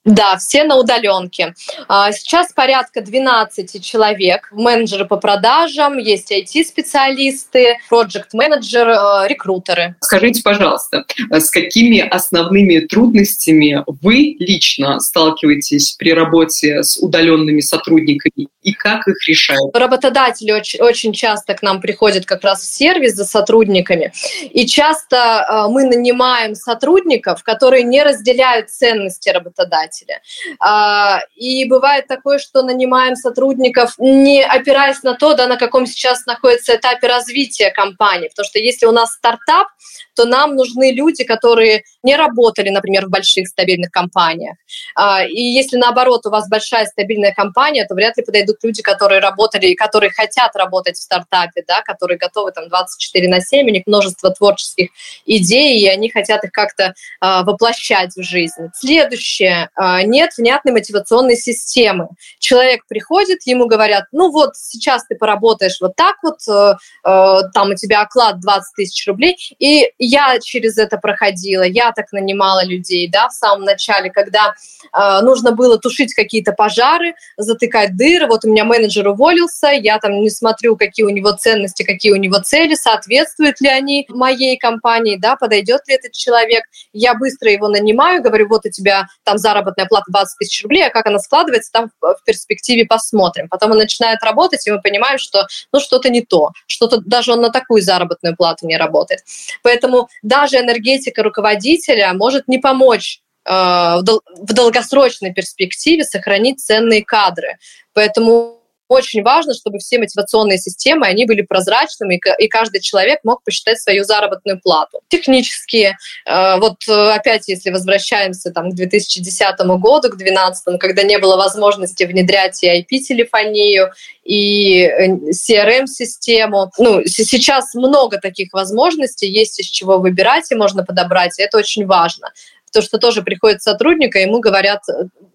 Да, все на удаленке. А, сейчас порядка 12 человек. Менеджеры по продажам, есть IT-специалисты, проект-менеджер, э, рекрутеры. Скажите, пожалуйста, с какими основными трудностями вы лично сталкиваетесь при работе с удаленными сотрудниками и как их решают? Работодатели очень, очень часто к нам приходят как раз в сервис за сотрудниками. И часто э, мы нанимаем сотрудников, которые не разделяют ценности работодателя работодателя. А, и бывает такое, что нанимаем сотрудников, не опираясь на то, да, на каком сейчас находится этапе развития компании. Потому что если у нас стартап, то нам нужны люди, которые не работали, например, в больших стабильных компаниях. А, и если наоборот у вас большая стабильная компания, то вряд ли подойдут люди, которые работали и которые хотят работать в стартапе, да, которые готовы там 24 на 7, у них множество творческих идей, и они хотят их как-то а, воплощать в жизнь. Следующее. А, нет внятной мотивационной системы. Человек приходит, ему говорят, ну вот сейчас ты поработаешь вот так вот, э, э, там у тебя оклад 20 тысяч рублей, и я через это проходила, я так нанимала людей, да, в самом начале, когда э, нужно было тушить какие-то пожары, затыкать дыры, вот у меня менеджер уволился, я там не смотрю, какие у него ценности, какие у него цели, соответствуют ли они моей компании, да, подойдет ли этот человек, я быстро его нанимаю, говорю, вот у тебя там заработок заработная плата 20 тысяч рублей, а как она складывается, там в перспективе посмотрим. Потом он начинает работать, и мы понимаем, что ну что-то не то, что-то даже он на такую заработную плату не работает. Поэтому даже энергетика руководителя может не помочь э, в долгосрочной перспективе сохранить ценные кадры. Поэтому очень важно, чтобы все мотивационные системы, они были прозрачными, и каждый человек мог посчитать свою заработную плату. Технические, э, вот э, опять, если возвращаемся там, к 2010 году, к 2012, когда не было возможности внедрять и IP-телефонию, и э, CRM-систему. Ну, сейчас много таких возможностей, есть из чего выбирать, и можно подобрать, и это очень важно то, что тоже приходит сотрудник, и ему говорят,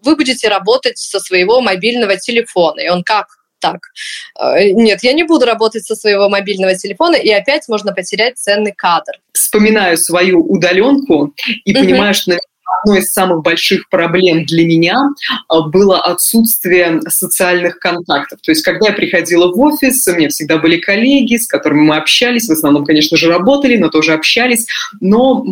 вы будете работать со своего мобильного телефона. И он как? Так. Э, нет, я не буду работать со своего мобильного телефона, и опять можно потерять ценный кадр. Вспоминаю свою удаленку и угу. понимаю, что одной из самых больших проблем для меня э, было отсутствие социальных контактов. То есть, когда я приходила в офис, у меня всегда были коллеги, с которыми мы общались, в основном, конечно же, работали, но тоже общались, но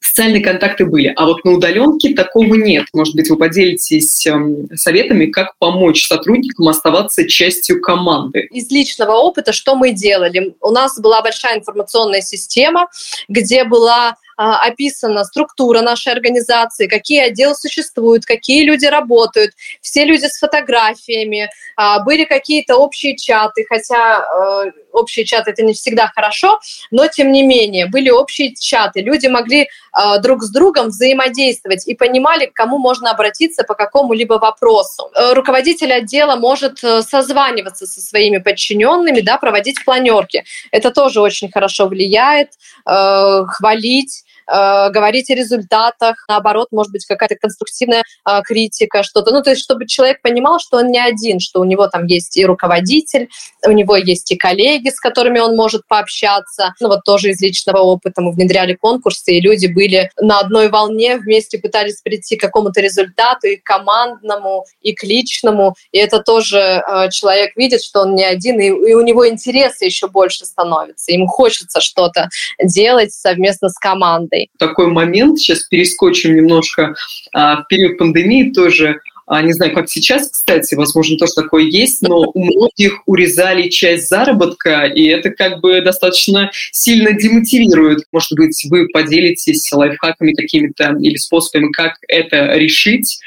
социальные контакты были. А вот на удаленке такого нет. Может быть, вы поделитесь эм, советами, как помочь сотрудникам оставаться частью команды. Из личного опыта, что мы делали? У нас была большая информационная система, где была а, описана структура нашей организации, какие отделы существуют, какие люди работают, все люди с фотографиями, а, были какие-то общие чаты, хотя э, общие чаты это не всегда хорошо, но тем не менее были общие чаты, люди могли э, друг с другом взаимодействовать и понимали, к кому можно обратиться по какому-либо вопросу. Э, руководитель отдела может созваниваться со своими подчиненными, да, проводить планерки. Это тоже очень хорошо влияет, хвалить э, говорить о результатах, наоборот, может быть, какая-то конструктивная э, критика, что-то. Ну, то есть, чтобы человек понимал, что он не один, что у него там есть и руководитель, у него есть и коллеги, с которыми он может пообщаться. Ну, вот тоже из личного опыта мы внедряли конкурсы, и люди были на одной волне, вместе пытались прийти к какому-то результату и к командному, и к личному. И это тоже э, человек видит, что он не один, и, и у него интересы еще больше становятся. Ему хочется что-то делать совместно с командой работой. Такой момент, сейчас перескочим немножко а, в период пандемии тоже, а, не знаю, как сейчас, кстати, возможно, тоже такое есть, но у многих урезали часть заработка, и это как бы достаточно сильно демотивирует. Может быть, вы поделитесь лайфхаками какими-то или способами, как это решить,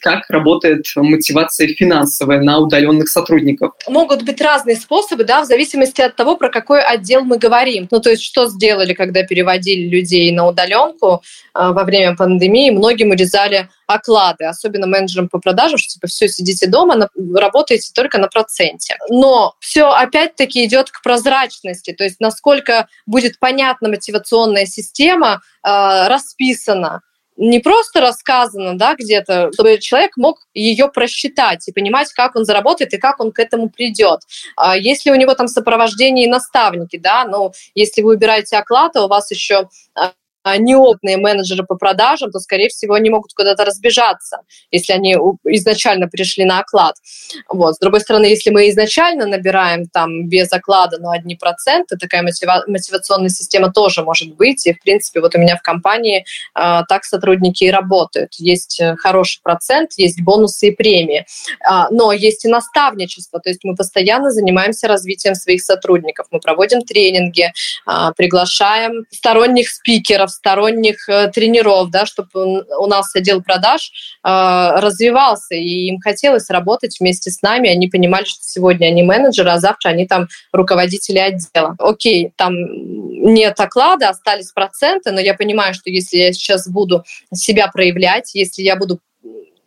как работает мотивация финансовая на удаленных сотрудников. Могут быть разные способы, да, в зависимости от того, про какой отдел мы говорим. Ну, то есть, что сделали, когда переводили людей на удаленку а, во время пандемии, многим урезали оклады, особенно менеджерам по продажам, что типа все, сидите дома, работаете только на проценте. Но все опять-таки идет к прозрачности, то есть насколько будет понятна мотивационная система, э, расписана, не просто рассказано, да, где-то, чтобы человек мог ее просчитать и понимать, как он заработает и как он к этому придет. А если у него там сопровождение и наставники, да, ну, если вы убираете оклад, а у вас еще а, неопытные менеджеры по продажам, то, скорее всего, они могут куда-то разбежаться, если они изначально пришли на оклад. Вот. С другой стороны, если мы изначально набираем там без оклада, но одни проценты, такая мотива- мотивационная система тоже может быть. И, в принципе, вот у меня в компании э, так сотрудники и работают. Есть э, хороший процент, есть бонусы и премии. Э, но есть и наставничество, то есть мы постоянно занимаемся развитием своих сотрудников. Мы проводим тренинги, э, приглашаем сторонних спикеров, сторонних э, тренеров, да, чтобы у нас отдел продаж э, развивался, и им хотелось работать вместе с нами. Они понимали, что сегодня они менеджеры, а завтра они там руководители отдела. Окей, там нет оклада, остались проценты, но я понимаю, что если я сейчас буду себя проявлять, если я буду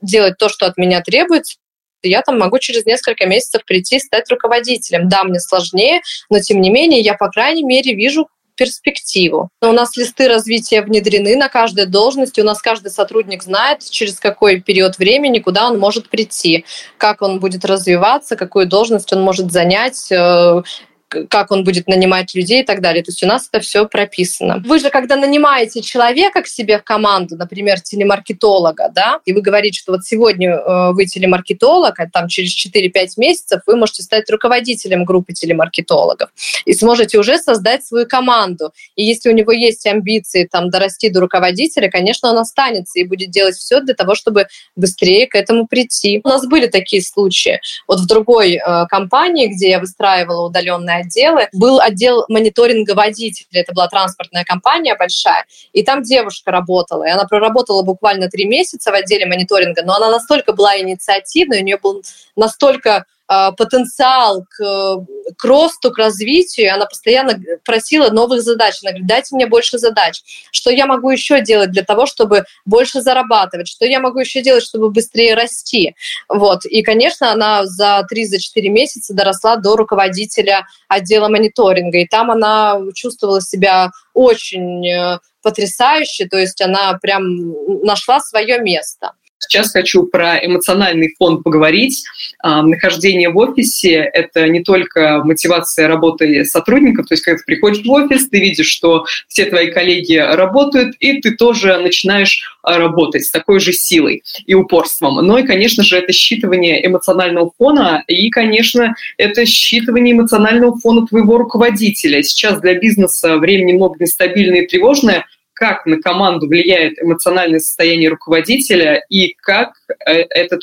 делать то, что от меня требуется, я там могу через несколько месяцев прийти и стать руководителем. Да, мне сложнее, но тем не менее я, по крайней мере, вижу перспективу. У нас листы развития внедрены на каждой должности, у нас каждый сотрудник знает, через какой период времени, куда он может прийти, как он будет развиваться, какую должность он может занять, э, как он будет нанимать людей и так далее. То есть у нас это все прописано. Вы же, когда нанимаете человека к себе в команду, например, телемаркетолога, да, и вы говорите, что вот сегодня э, вы телемаркетолог, а там через 4-5 месяцев вы можете стать руководителем группы телемаркетологов и сможете уже создать свою команду. И если у него есть амбиции там дорасти до руководителя, конечно, он останется и будет делать все для того, чтобы быстрее к этому прийти. У нас были такие случаи. Вот в другой э, компании, где я выстраивала удаленные отделы, был отдел мониторинга водителей. Это была транспортная компания большая. И там девушка работала. И она проработала буквально три месяца в отделе мониторинга, но она настолько была инициативной, у нее был настолько потенциал к, к росту, к развитию. Она постоянно просила новых задач. Она говорит, дайте мне больше задач. Что я могу еще делать для того, чтобы больше зарабатывать? Что я могу еще делать, чтобы быстрее расти? Вот. И, конечно, она за 3-4 месяца доросла до руководителя отдела мониторинга. И там она чувствовала себя очень э, потрясающе, то есть она прям нашла свое место. Сейчас хочу про эмоциональный фон поговорить. А, нахождение в офисе – это не только мотивация работы сотрудников, то есть когда ты приходишь в офис, ты видишь, что все твои коллеги работают, и ты тоже начинаешь а, работать с такой же силой и упорством. Но и, конечно же, это считывание эмоционального фона, и, конечно, это считывание эмоционального фона твоего руководителя. Сейчас для бизнеса время немного нестабильное и тревожное – как на команду влияет эмоциональное состояние руководителя и как этот,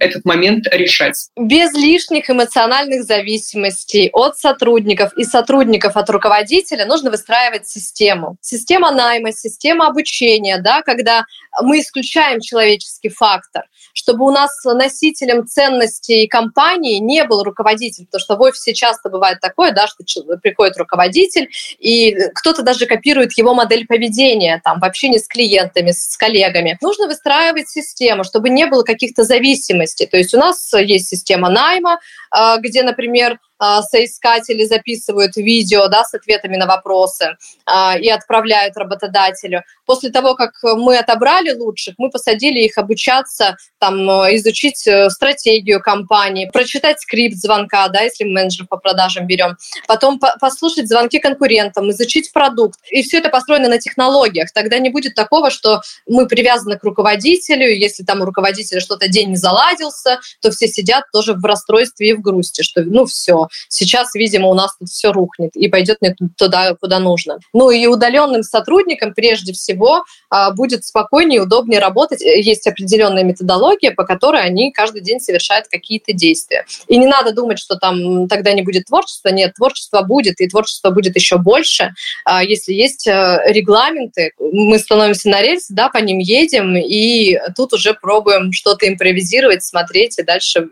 этот момент решать. Без лишних эмоциональных зависимостей от сотрудников и сотрудников от руководителя нужно выстраивать систему. Система найма, система обучения, да, когда мы исключаем человеческий фактор, чтобы у нас носителем ценностей компании не был руководитель, потому что в офисе часто бывает такое, да, что приходит руководитель, и кто-то даже копирует его модель поведения там, в общении с клиентами, с коллегами. Нужно выстраивать систему, чтобы не было каких-то зависимостей. То есть у нас есть система найма, а, где, например, соискатели записывают видео да, с ответами на вопросы а, и отправляют работодателю. После того, как мы отобрали лучших, мы посадили их обучаться, там, изучить э, стратегию компании, прочитать скрипт звонка, да, если мы менеджеров по продажам берем, потом по послушать звонки конкурентам, изучить продукт. И все это построено на технологиях. Тогда не будет такого, что мы привязаны к руководителю, если там у руководителя что-то день не заладился, то все сидят тоже в расстройстве и в грусти, что ну все, сейчас, видимо, у нас тут все рухнет и пойдет не туда, куда нужно. Ну и удаленным сотрудникам прежде всего а, будет спокойнее и удобнее работать. Есть определенная методология, по которой они каждый день совершают какие-то действия. И не надо думать, что там тогда не будет творчества. Нет, творчество будет, и творчество будет еще больше, а, если есть э, регламенты. Мы становимся на рельсы, да, по ним едем, и тут уже пробуем что-то импровизировать, смотреть и дальше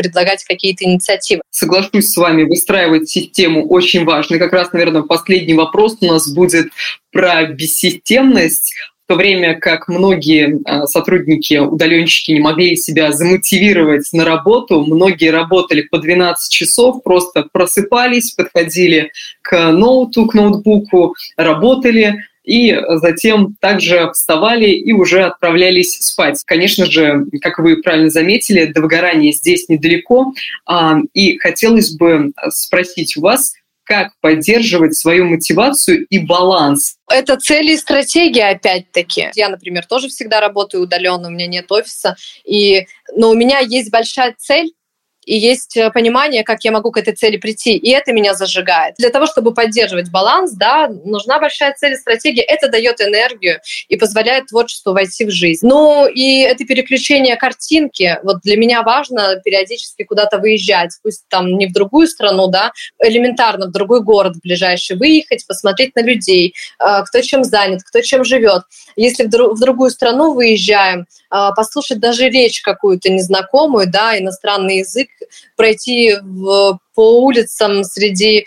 предлагать какие-то инициативы. Соглашусь с вами, выстраивать систему очень важно. И как раз, наверное, последний вопрос у нас будет про бессистемность в то время как многие а, сотрудники, удаленщики не могли себя замотивировать на работу, многие работали по 12 часов, просто просыпались, подходили к ноуту, к ноутбуку, работали, и затем также вставали и уже отправлялись спать. Конечно же, как вы правильно заметили, до выгорания здесь недалеко, а, и хотелось бы спросить у вас, как поддерживать свою мотивацию и баланс. Это цели и стратегии, опять-таки. Я, например, тоже всегда работаю удаленно, у меня нет офиса, и, но у меня есть большая цель, и есть э, понимание, как я могу к этой цели прийти, и это меня зажигает. Для того, чтобы поддерживать баланс, да, нужна большая цель и стратегия. Это дает энергию и позволяет творчеству войти в жизнь. Ну и это переключение картинки. Вот для меня важно периодически куда-то выезжать, пусть там не в другую страну, да, элементарно в другой город ближайший выехать, посмотреть на людей, э, кто чем занят, кто чем живет. Если в другую страну выезжаем, э, послушать даже речь какую-то незнакомую, да, иностранный язык, пройти в, по улицам среди э,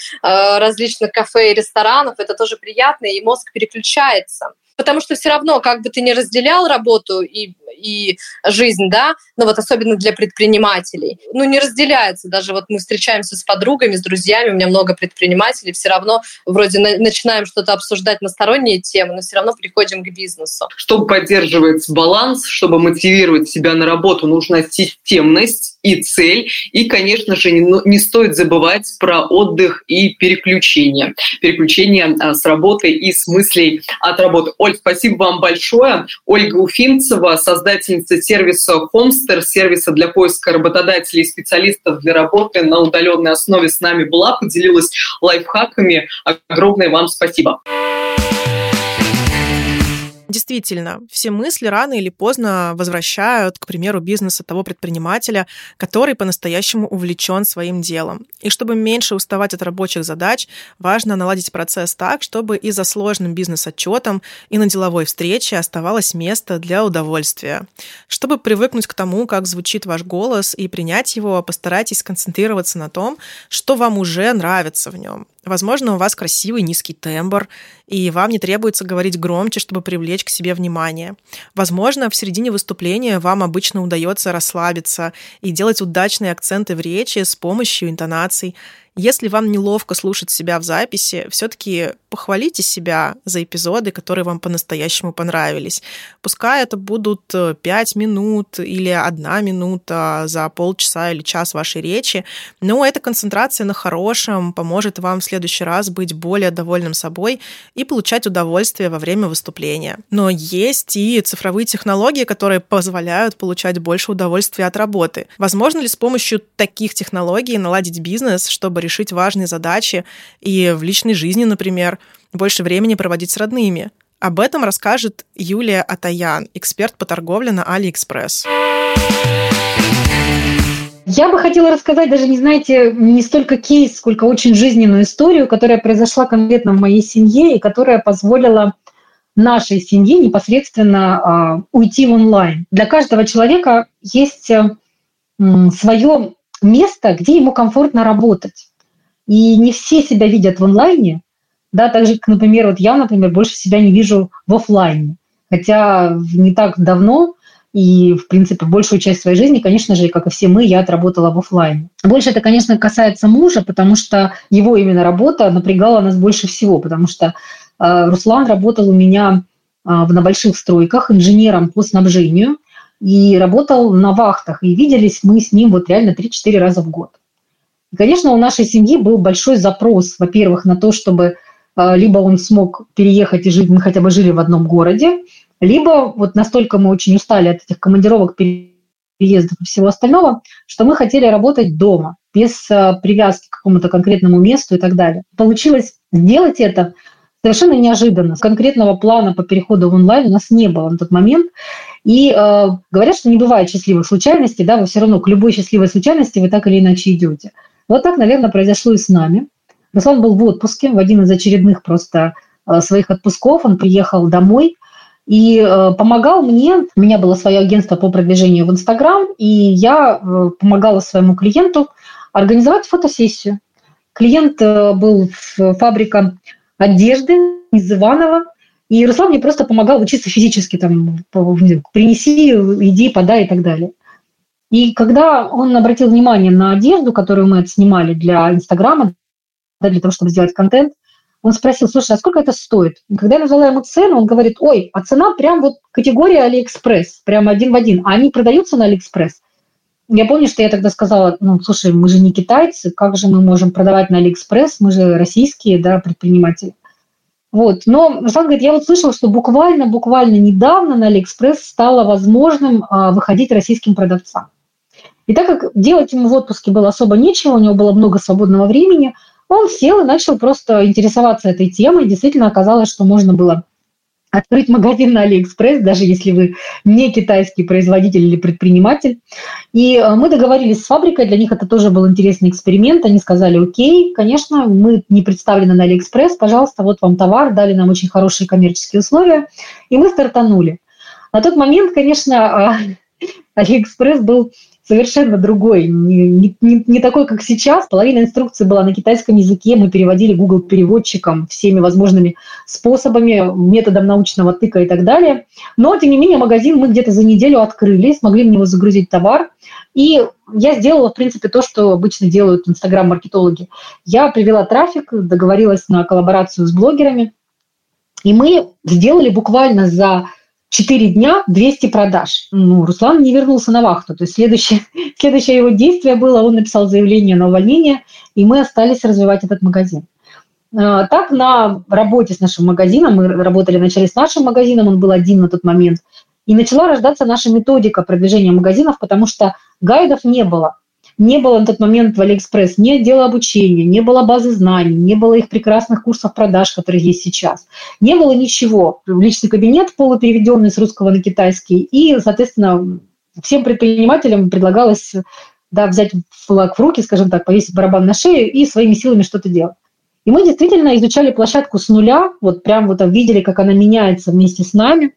различных кафе и ресторанов, это тоже приятно, и мозг переключается. Потому что все равно, как бы ты ни разделял работу и, и жизнь, да, ну вот особенно для предпринимателей, ну не разделяется. Даже вот мы встречаемся с подругами, с друзьями, у меня много предпринимателей, все равно вроде на, начинаем что-то обсуждать на сторонние темы, но все равно приходим к бизнесу. Чтобы поддерживать баланс, чтобы мотивировать себя на работу, нужна системность, и цель. И, конечно же, не, ну, не стоит забывать про отдых и переключение. Переключение а, с работы и с мыслей от работы. Оль, спасибо вам большое. Ольга Уфимцева, создательница сервиса Homester, сервиса для поиска работодателей и специалистов для работы на удаленной основе с нами была, поделилась лайфхаками. Огромное вам спасибо. Действительно, все мысли рано или поздно возвращают, к примеру, бизнеса того предпринимателя, который по-настоящему увлечен своим делом. И чтобы меньше уставать от рабочих задач, важно наладить процесс так, чтобы и за сложным бизнес-отчетом, и на деловой встрече оставалось место для удовольствия. Чтобы привыкнуть к тому, как звучит ваш голос, и принять его, постарайтесь сконцентрироваться на том, что вам уже нравится в нем. Возможно, у вас красивый низкий тембр, и вам не требуется говорить громче, чтобы привлечь к себе внимание. Возможно, в середине выступления вам обычно удается расслабиться и делать удачные акценты в речи с помощью интонаций. Если вам неловко слушать себя в записи, все-таки похвалите себя за эпизоды, которые вам по-настоящему понравились. Пускай это будут 5 э, минут или одна минута за полчаса или час вашей речи, но эта концентрация на хорошем поможет вам в следующий раз быть более довольным собой и получать удовольствие во время выступления. Но есть и цифровые технологии, которые позволяют получать больше удовольствия от работы. Возможно ли с помощью таких технологий наладить бизнес, чтобы решить важные задачи и в личной жизни, например, больше времени проводить с родными. Об этом расскажет Юлия Атаян, эксперт по торговле на Алиэкспресс. Я бы хотела рассказать даже, не знаете, не столько кейс, сколько очень жизненную историю, которая произошла конкретно в моей семье и которая позволила нашей семье непосредственно э, уйти в онлайн. Для каждого человека есть э, свое место, где ему комфортно работать. И не все себя видят в онлайне, да, так же, например, вот я, например, больше себя не вижу в офлайне. Хотя не так давно и, в принципе, большую часть своей жизни, конечно же, как и все мы, я отработала в офлайне. Больше это, конечно, касается мужа, потому что его именно работа напрягала нас больше всего, потому что э, Руслан работал у меня э, на больших стройках инженером по снабжению и работал на вахтах. И виделись мы с ним вот реально 3-4 раза в год. И, конечно, у нашей семьи был большой запрос, во-первых, на то, чтобы а, либо он смог переехать и жить, мы хотя бы жили в одном городе, либо вот настолько мы очень устали от этих командировок, переездов и всего остального, что мы хотели работать дома, без а, привязки к какому-то конкретному месту и так далее. Получилось сделать это совершенно неожиданно. Конкретного плана по переходу в онлайн у нас не было на тот момент. И э, говорят, что не бывает счастливых случайностей, да, вы все равно к любой счастливой случайности вы так или иначе идете. Вот так, наверное, произошло и с нами. Руслан был в отпуске, в один из очередных просто э, своих отпусков. Он приехал домой и э, помогал мне. У меня было свое агентство по продвижению в Инстаграм, и я э, помогала своему клиенту организовать фотосессию. Клиент был фабрика одежды из Иванова, и Руслан мне просто помогал учиться физически, там, принеси, иди, подай и так далее. И когда он обратил внимание на одежду, которую мы отснимали для Инстаграма, да, для того, чтобы сделать контент, он спросил, слушай, а сколько это стоит? И когда я назвала ему цену, он говорит, ой, а цена прям вот категория Алиэкспресс, прям один в один. А они продаются на Алиэкспресс? Я помню, что я тогда сказала, ну, слушай, мы же не китайцы, как же мы можем продавать на Алиэкспресс, мы же российские, да, предприниматели. Вот. Но Руслан говорит, я вот слышал, что буквально, буквально недавно на Алиэкспресс стало возможным а, выходить российским продавцам. И так как делать ему в отпуске было особо нечего, у него было много свободного времени, он сел и начал просто интересоваться этой темой. Действительно оказалось, что можно было открыть магазин на Алиэкспресс, даже если вы не китайский производитель или предприниматель. И э, мы договорились с фабрикой, для них это тоже был интересный эксперимент. Они сказали, окей, конечно, мы не представлены на Алиэкспресс, пожалуйста, вот вам товар, дали нам очень хорошие коммерческие условия, и мы стартанули. На тот момент, конечно, Алиэкспресс был совершенно другой, не, не, не такой, как сейчас. Половина инструкции была на китайском языке, мы переводили Google переводчиком всеми возможными способами, методом научного тыка и так далее. Но, тем не менее, магазин мы где-то за неделю открыли, смогли в него загрузить товар. И я сделала, в принципе, то, что обычно делают инстаграм-маркетологи. Я привела трафик, договорилась на коллаборацию с блогерами, и мы сделали буквально за 4 дня 200 продаж. Ну, Руслан не вернулся на вахту. То есть следующее, следующее его действие было, он написал заявление на увольнение, и мы остались развивать этот магазин. А, так, на работе с нашим магазином, мы работали вначале с нашим магазином, он был один на тот момент, и начала рождаться наша методика продвижения магазинов, потому что гайдов не было. Не было на тот момент в Алиэкспресс ни отдела обучения, не было базы знаний, не было их прекрасных курсов продаж, которые есть сейчас. Не было ничего. Личный кабинет полупереведенный с русского на китайский. И, соответственно, всем предпринимателям предлагалось да, взять флаг в руки, скажем так, повесить барабан на шею и своими силами что-то делать. И мы действительно изучали площадку с нуля, вот прям вот видели, как она меняется вместе с нами.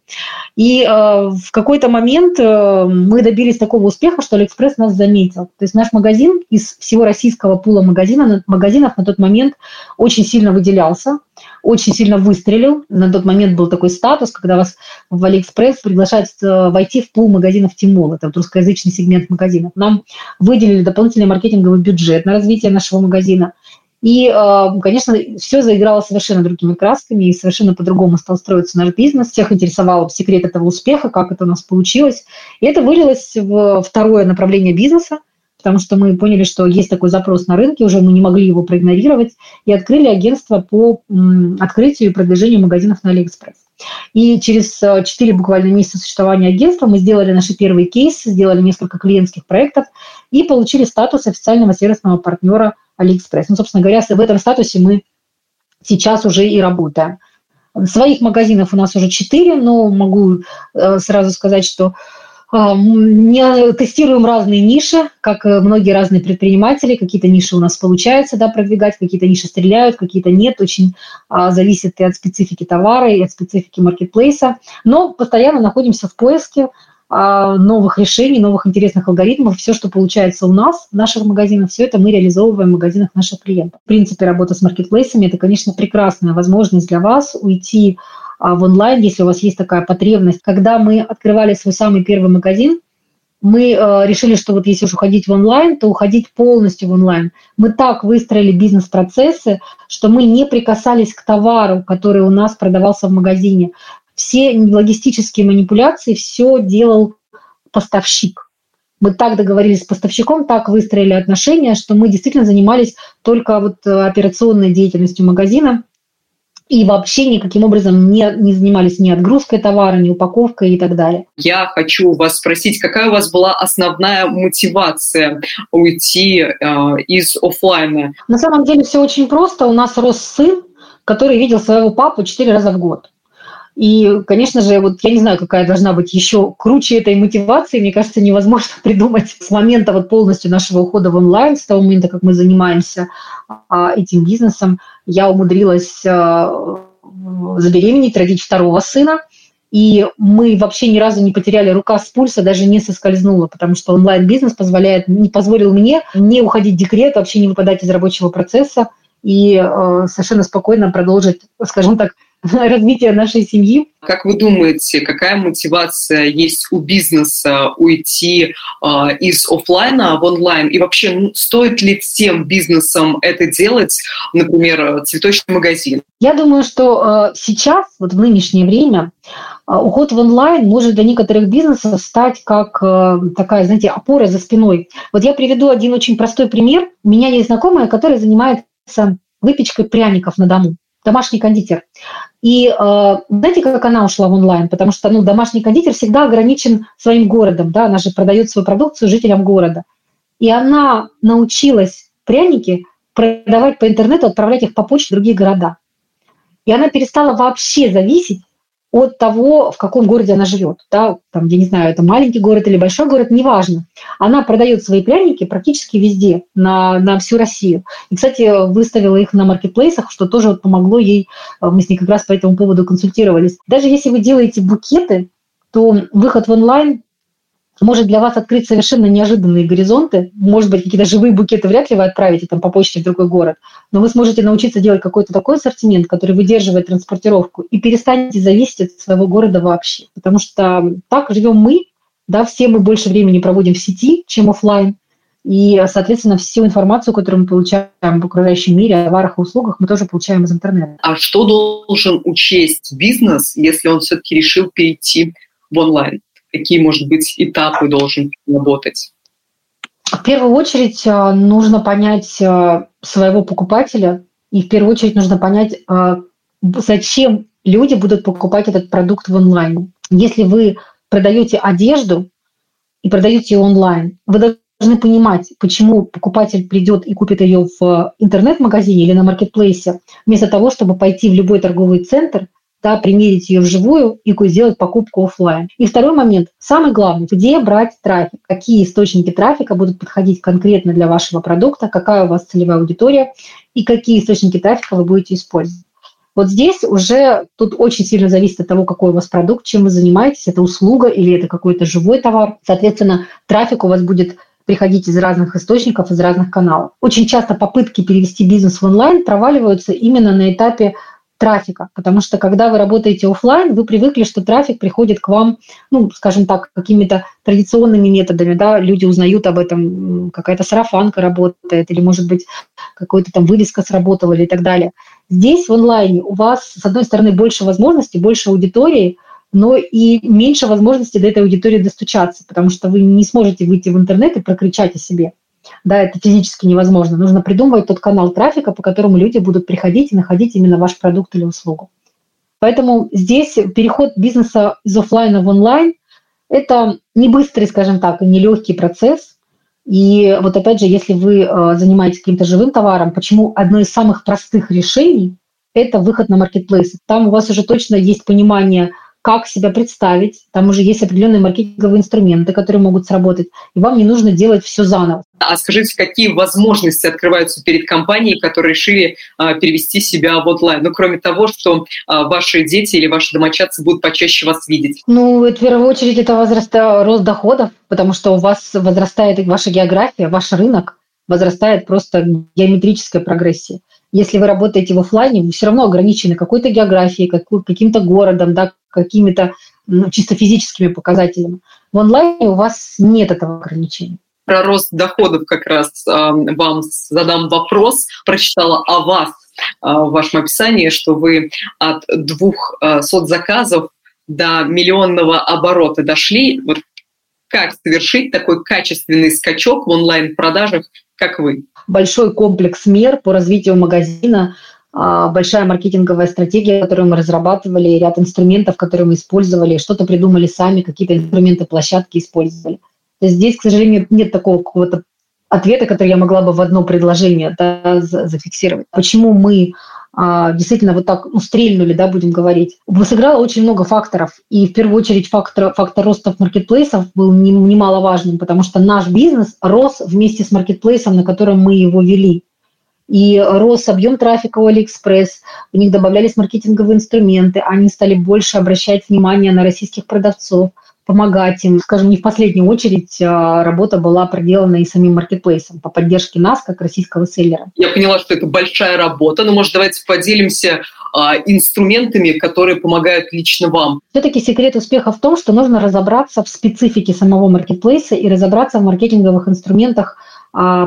И э, в какой-то момент э, мы добились такого успеха, что Алиэкспресс нас заметил. То есть наш магазин из всего российского пула магазина, магазинов на тот момент очень сильно выделялся, очень сильно выстрелил. На тот момент был такой статус, когда вас в Алиэкспресс приглашают э, войти в пул магазинов Tmall, это вот русскоязычный сегмент магазинов. Нам выделили дополнительный маркетинговый бюджет на развитие нашего магазина – и, э, конечно, все заиграло совершенно другими красками, и совершенно по-другому стал строиться наш бизнес. Всех интересовал секрет этого успеха, как это у нас получилось. И это вылилось в второе направление бизнеса, потому что мы поняли, что есть такой запрос на рынке, уже мы не могли его проигнорировать, и открыли агентство по открытию и продвижению магазинов на Алиэкспресс. И через 4 э, буквально месяца существования агентства мы сделали наши первые кейсы, сделали несколько клиентских проектов и получили статус официального сервисного партнера – Алиэкспресс. Ну, собственно говоря, в этом статусе мы сейчас уже и работаем. Своих магазинов у нас уже четыре, но могу э, сразу сказать, что э, не тестируем разные ниши, как многие разные предприниматели. Какие-то ниши у нас получается да, продвигать, какие-то ниши стреляют, какие-то нет. Очень а, зависит и от специфики товара, и от специфики маркетплейса. Но постоянно находимся в поиске а, новых решений, новых интересных алгоритмов. Все, что получается у нас, в наших магазинах, все это мы реализовываем в магазинах наших клиентов. В принципе, работа с маркетплейсами – это, конечно, прекрасная возможность для вас уйти а, в онлайн, если у вас есть такая потребность. Когда мы открывали свой самый первый магазин, мы э, решили, что вот если уж уходить в онлайн, то уходить полностью в онлайн. Мы так выстроили бизнес-процессы, что мы не прикасались к товару, который у нас продавался в магазине все логистические манипуляции, все делал поставщик. Мы так договорились с поставщиком, так выстроили отношения, что мы действительно занимались только вот э, операционной деятельностью магазина и вообще никаким образом не, не занимались ни отгрузкой товара, ни упаковкой и так далее. Я хочу вас спросить, какая у вас была основная мотивация уйти э, из офлайна? На самом деле все очень просто. У нас рос сын, который видел своего папу четыре раза в год. И, конечно же, вот я не знаю, какая должна быть еще круче этой мотивации, мне кажется, невозможно придумать с момента вот полностью нашего ухода в онлайн, с того момента, как мы занимаемся а, этим бизнесом, я умудрилась а, забеременеть, родить второго сына, и мы вообще ни разу не потеряли рука с пульса, даже не соскользнула, потому что онлайн-бизнес позволяет, не позволил мне не уходить в декрет, вообще не выпадать из рабочего процесса и э, совершенно спокойно продолжить, скажем так, развития нашей семьи. Как вы думаете, какая мотивация есть у бизнеса уйти э, из офлайна в онлайн? И вообще, ну, стоит ли всем бизнесам это делать, например, цветочный магазин? Я думаю, что э, сейчас, вот в нынешнее время, э, уход в онлайн может для некоторых бизнесов стать как э, такая, знаете, опора за спиной. Вот я приведу один очень простой пример. У меня есть знакомая, которая занимается выпечкой пряников на дому домашний кондитер. И э, знаете, как она ушла в онлайн? Потому что ну, домашний кондитер всегда ограничен своим городом, да, она же продает свою продукцию жителям города. И она научилась пряники продавать по интернету, отправлять их по почте в другие города. И она перестала вообще зависеть от того, в каком городе она живет. Да? Там, я не знаю, это маленький город или большой город, неважно. Она продает свои пряники практически везде, на, на всю Россию. И, кстати, выставила их на маркетплейсах, что тоже вот помогло ей, э, мы с ней как раз по этому поводу консультировались. Даже если вы делаете букеты, то выход в онлайн может для вас открыть совершенно неожиданные горизонты. Может быть, какие-то живые букеты вряд ли вы отправите там по почте в другой город, но вы сможете научиться делать какой-то такой ассортимент, который выдерживает транспортировку, и перестанете зависеть от своего города вообще. Потому что так живем мы, да, все мы больше времени проводим в сети, чем офлайн. И, соответственно, всю информацию, которую мы получаем в окружающем мире, о товарах и услугах, мы тоже получаем из интернета. А что должен учесть бизнес, если он все-таки решил перейти в онлайн? Какие, может быть, этапы должен работать? В первую очередь э, нужно понять э, своего покупателя, и в первую очередь нужно понять, э, зачем люди будут покупать этот продукт в онлайн. Если вы продаете одежду и продаете ее онлайн, вы должны понимать, почему покупатель придет и купит ее в интернет-магазине или на маркетплейсе, вместо того, чтобы пойти в любой торговый центр да, примерить ее вживую и сделать покупку офлайн. И второй момент, самый главный, где брать трафик, какие источники трафика будут подходить конкретно для вашего продукта, какая у вас целевая аудитория и какие источники трафика вы будете использовать. Вот здесь уже тут очень сильно зависит от того, какой у вас продукт, чем вы занимаетесь, это услуга или это какой-то живой товар. Соответственно, трафик у вас будет приходить из разных источников, из разных каналов. Очень часто попытки перевести бизнес в онлайн проваливаются именно на этапе трафика, потому что когда вы работаете офлайн, вы привыкли, что трафик приходит к вам, ну, скажем так, какими-то традиционными методами, да, люди узнают об этом, какая-то сарафанка работает, или, может быть, какая-то там вывеска сработала и так далее. Здесь в онлайне у вас, с одной стороны, больше возможностей, больше аудитории, но и меньше возможностей до этой аудитории достучаться, потому что вы не сможете выйти в интернет и прокричать о себе. Да, это физически невозможно. Нужно придумывать тот канал трафика, по которому люди будут приходить и находить именно ваш продукт или услугу. Поэтому здесь переход бизнеса из офлайна в онлайн – это не быстрый, скажем так, и не легкий процесс. И вот опять же, если вы э, занимаетесь каким-то живым товаром, почему одно из самых простых решений – это выход на маркетплейсы. Там у вас уже точно есть понимание – как себя представить. Там уже есть определенные маркетинговые инструменты, которые могут сработать, и вам не нужно делать все заново. А скажите, какие возможности открываются перед компанией, которые решили а, перевести себя в онлайн? Ну, кроме того, что а, ваши дети или ваши домочадцы будут почаще вас видеть. Ну, в первую очередь это возраста, рост доходов, потому что у вас возрастает ваша география, ваш рынок возрастает просто геометрическая прогрессия. Если вы работаете в офлайне, вы все равно ограничены какой-то географией, каким-то городом, да, какими-то ну, чисто физическими показателями. В онлайне у вас нет этого ограничения. Про рост доходов как раз э, вам задам вопрос. Прочитала о вас э, в вашем описании, что вы от двух э, соцзаказов до миллионного оборота дошли. Вот как совершить такой качественный скачок в онлайн-продажах, как вы? Большой комплекс мер по развитию магазина а, большая маркетинговая стратегия, которую мы разрабатывали, ряд инструментов, которые мы использовали, что-то придумали сами, какие-то инструменты, площадки использовали. То есть здесь, к сожалению, нет такого какого-то ответа, который я могла бы в одно предложение да, зафиксировать. Почему мы а, действительно вот так ну, да, будем говорить. Сыграло очень много факторов. И в первую очередь фактор, фактор роста маркетплейсов был немаловажным, потому что наш бизнес рос вместе с маркетплейсом, на котором мы его вели и рос объем трафика у Алиэкспресс, у них добавлялись маркетинговые инструменты, они стали больше обращать внимание на российских продавцов, помогать им. Скажем, не в последнюю очередь а, работа была проделана и самим маркетплейсом по поддержке нас, как российского селлера. Я поняла, что это большая работа, но, может, давайте поделимся а, инструментами, которые помогают лично вам. Все-таки секрет успеха в том, что нужно разобраться в специфике самого маркетплейса и разобраться в маркетинговых инструментах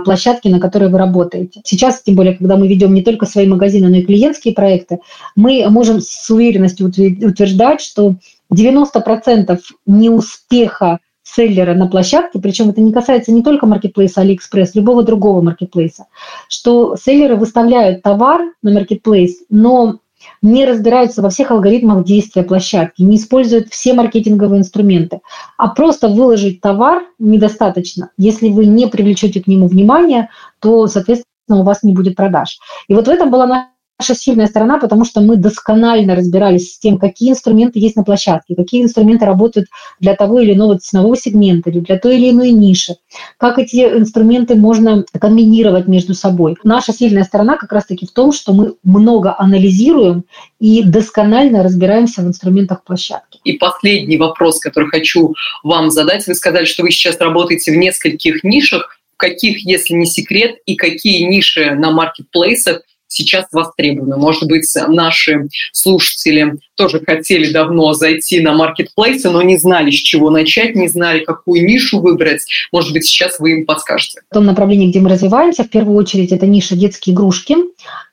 площадки, на которой вы работаете. Сейчас, тем более, когда мы ведем не только свои магазины, но и клиентские проекты, мы можем с уверенностью утверждать, что 90% неуспеха селлера на площадке, причем это не касается не только маркетплейса AliExpress, любого другого маркетплейса, что селлеры выставляют товар на маркетплейс, но не разбираются во всех алгоритмах действия площадки, не используют все маркетинговые инструменты. А просто выложить товар недостаточно. Если вы не привлечете к нему внимание, то, соответственно, у вас не будет продаж. И вот в этом была наша сильная сторона, потому что мы досконально разбирались с тем, какие инструменты есть на площадке, какие инструменты работают для того или иного ценового сегмента или для той или иной ниши, как эти инструменты можно комбинировать между собой. Наша сильная сторона как раз-таки в том, что мы много анализируем и досконально разбираемся в инструментах площадки. И последний вопрос, который хочу вам задать. Вы сказали, что вы сейчас работаете в нескольких нишах. В каких, если не секрет, и какие ниши на маркетплейсах сейчас востребованы. Может быть, наши слушатели тоже хотели давно зайти на маркетплейсы, но не знали, с чего начать, не знали, какую нишу выбрать. Может быть, сейчас вы им подскажете. В том направлении, где мы развиваемся, в первую очередь это ниша детские игрушки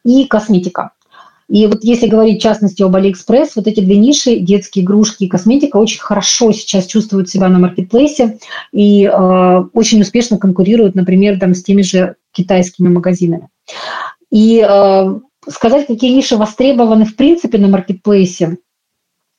и косметика. И вот если говорить в частности об Алиэкспресс, вот эти две ниши, детские игрушки и косметика, очень хорошо сейчас чувствуют себя на маркетплейсе и э, очень успешно конкурируют, например, там, с теми же китайскими магазинами. И э, сказать, какие ниши востребованы в принципе на маркетплейсе,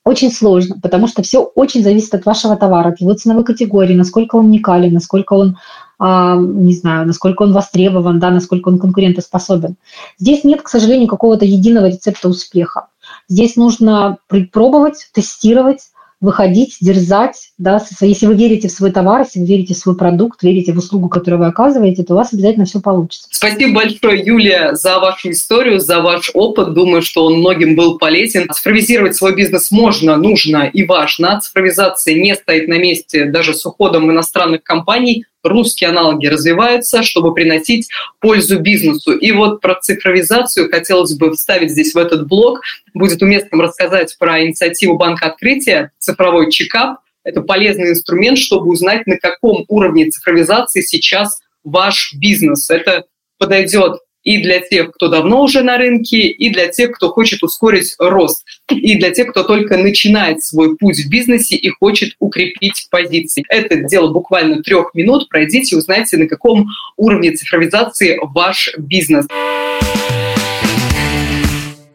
очень сложно, потому что все очень зависит от вашего товара, от его ценовой категории, насколько он уникален, насколько он, а, не знаю, насколько он востребован, да, насколько он конкурентоспособен. Здесь нет, к сожалению, какого-то единого рецепта успеха. Здесь нужно пробовать, тестировать, выходить, дерзать, да, если вы верите в свой товар, если вы верите в свой продукт, верите в услугу, которую вы оказываете, то у вас обязательно все получится. Спасибо большое, Юлия, за вашу историю, за ваш опыт. Думаю, что он многим был полезен. Цифровизировать свой бизнес можно, нужно и важно. Цифровизация не стоит на месте даже с уходом иностранных компаний русские аналоги развиваются, чтобы приносить пользу бизнесу. И вот про цифровизацию хотелось бы вставить здесь в этот блок. Будет уместным рассказать про инициативу Банка Открытия «Цифровой чекап». Это полезный инструмент, чтобы узнать, на каком уровне цифровизации сейчас ваш бизнес. Это подойдет и для тех, кто давно уже на рынке, и для тех, кто хочет ускорить рост, и для тех, кто только начинает свой путь в бизнесе и хочет укрепить позиции. Это дело буквально трех минут. Пройдите и узнайте, на каком уровне цифровизации ваш бизнес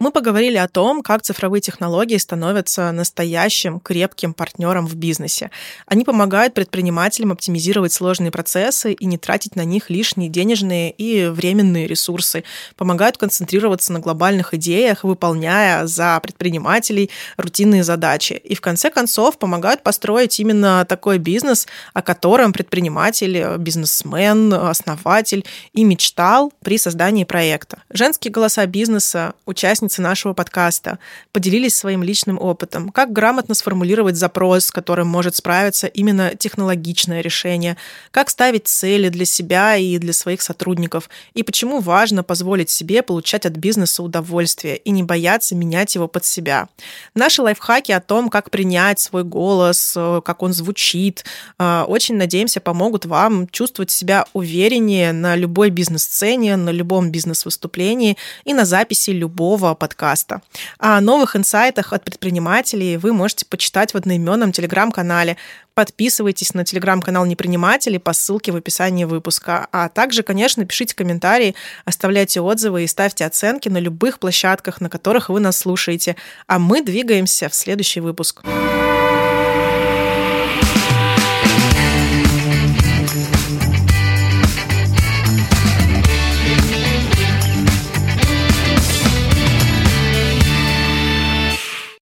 мы поговорили о том, как цифровые технологии становятся настоящим крепким партнером в бизнесе. Они помогают предпринимателям оптимизировать сложные процессы и не тратить на них лишние денежные и временные ресурсы, помогают концентрироваться на глобальных идеях, выполняя за предпринимателей рутинные задачи. И в конце концов помогают построить именно такой бизнес, о котором предприниматель, бизнесмен, основатель и мечтал при создании проекта. Женские голоса бизнеса, участницы участницы нашего подкаста поделились своим личным опытом, как грамотно сформулировать запрос, с которым может справиться именно технологичное решение, как ставить цели для себя и для своих сотрудников, и почему важно позволить себе получать от бизнеса удовольствие и не бояться менять его под себя. Наши лайфхаки о том, как принять свой голос, как он звучит, э, очень, надеемся, помогут вам чувствовать себя увереннее на любой бизнес-сцене, на любом бизнес-выступлении и на записи любого подкаста. О новых инсайтах от предпринимателей вы можете почитать в одноименном телеграм-канале. Подписывайтесь на телеграм-канал Непринимателей по ссылке в описании выпуска. А также, конечно, пишите комментарии, оставляйте отзывы и ставьте оценки на любых площадках, на которых вы нас слушаете. А мы двигаемся в следующий выпуск. Выпуск.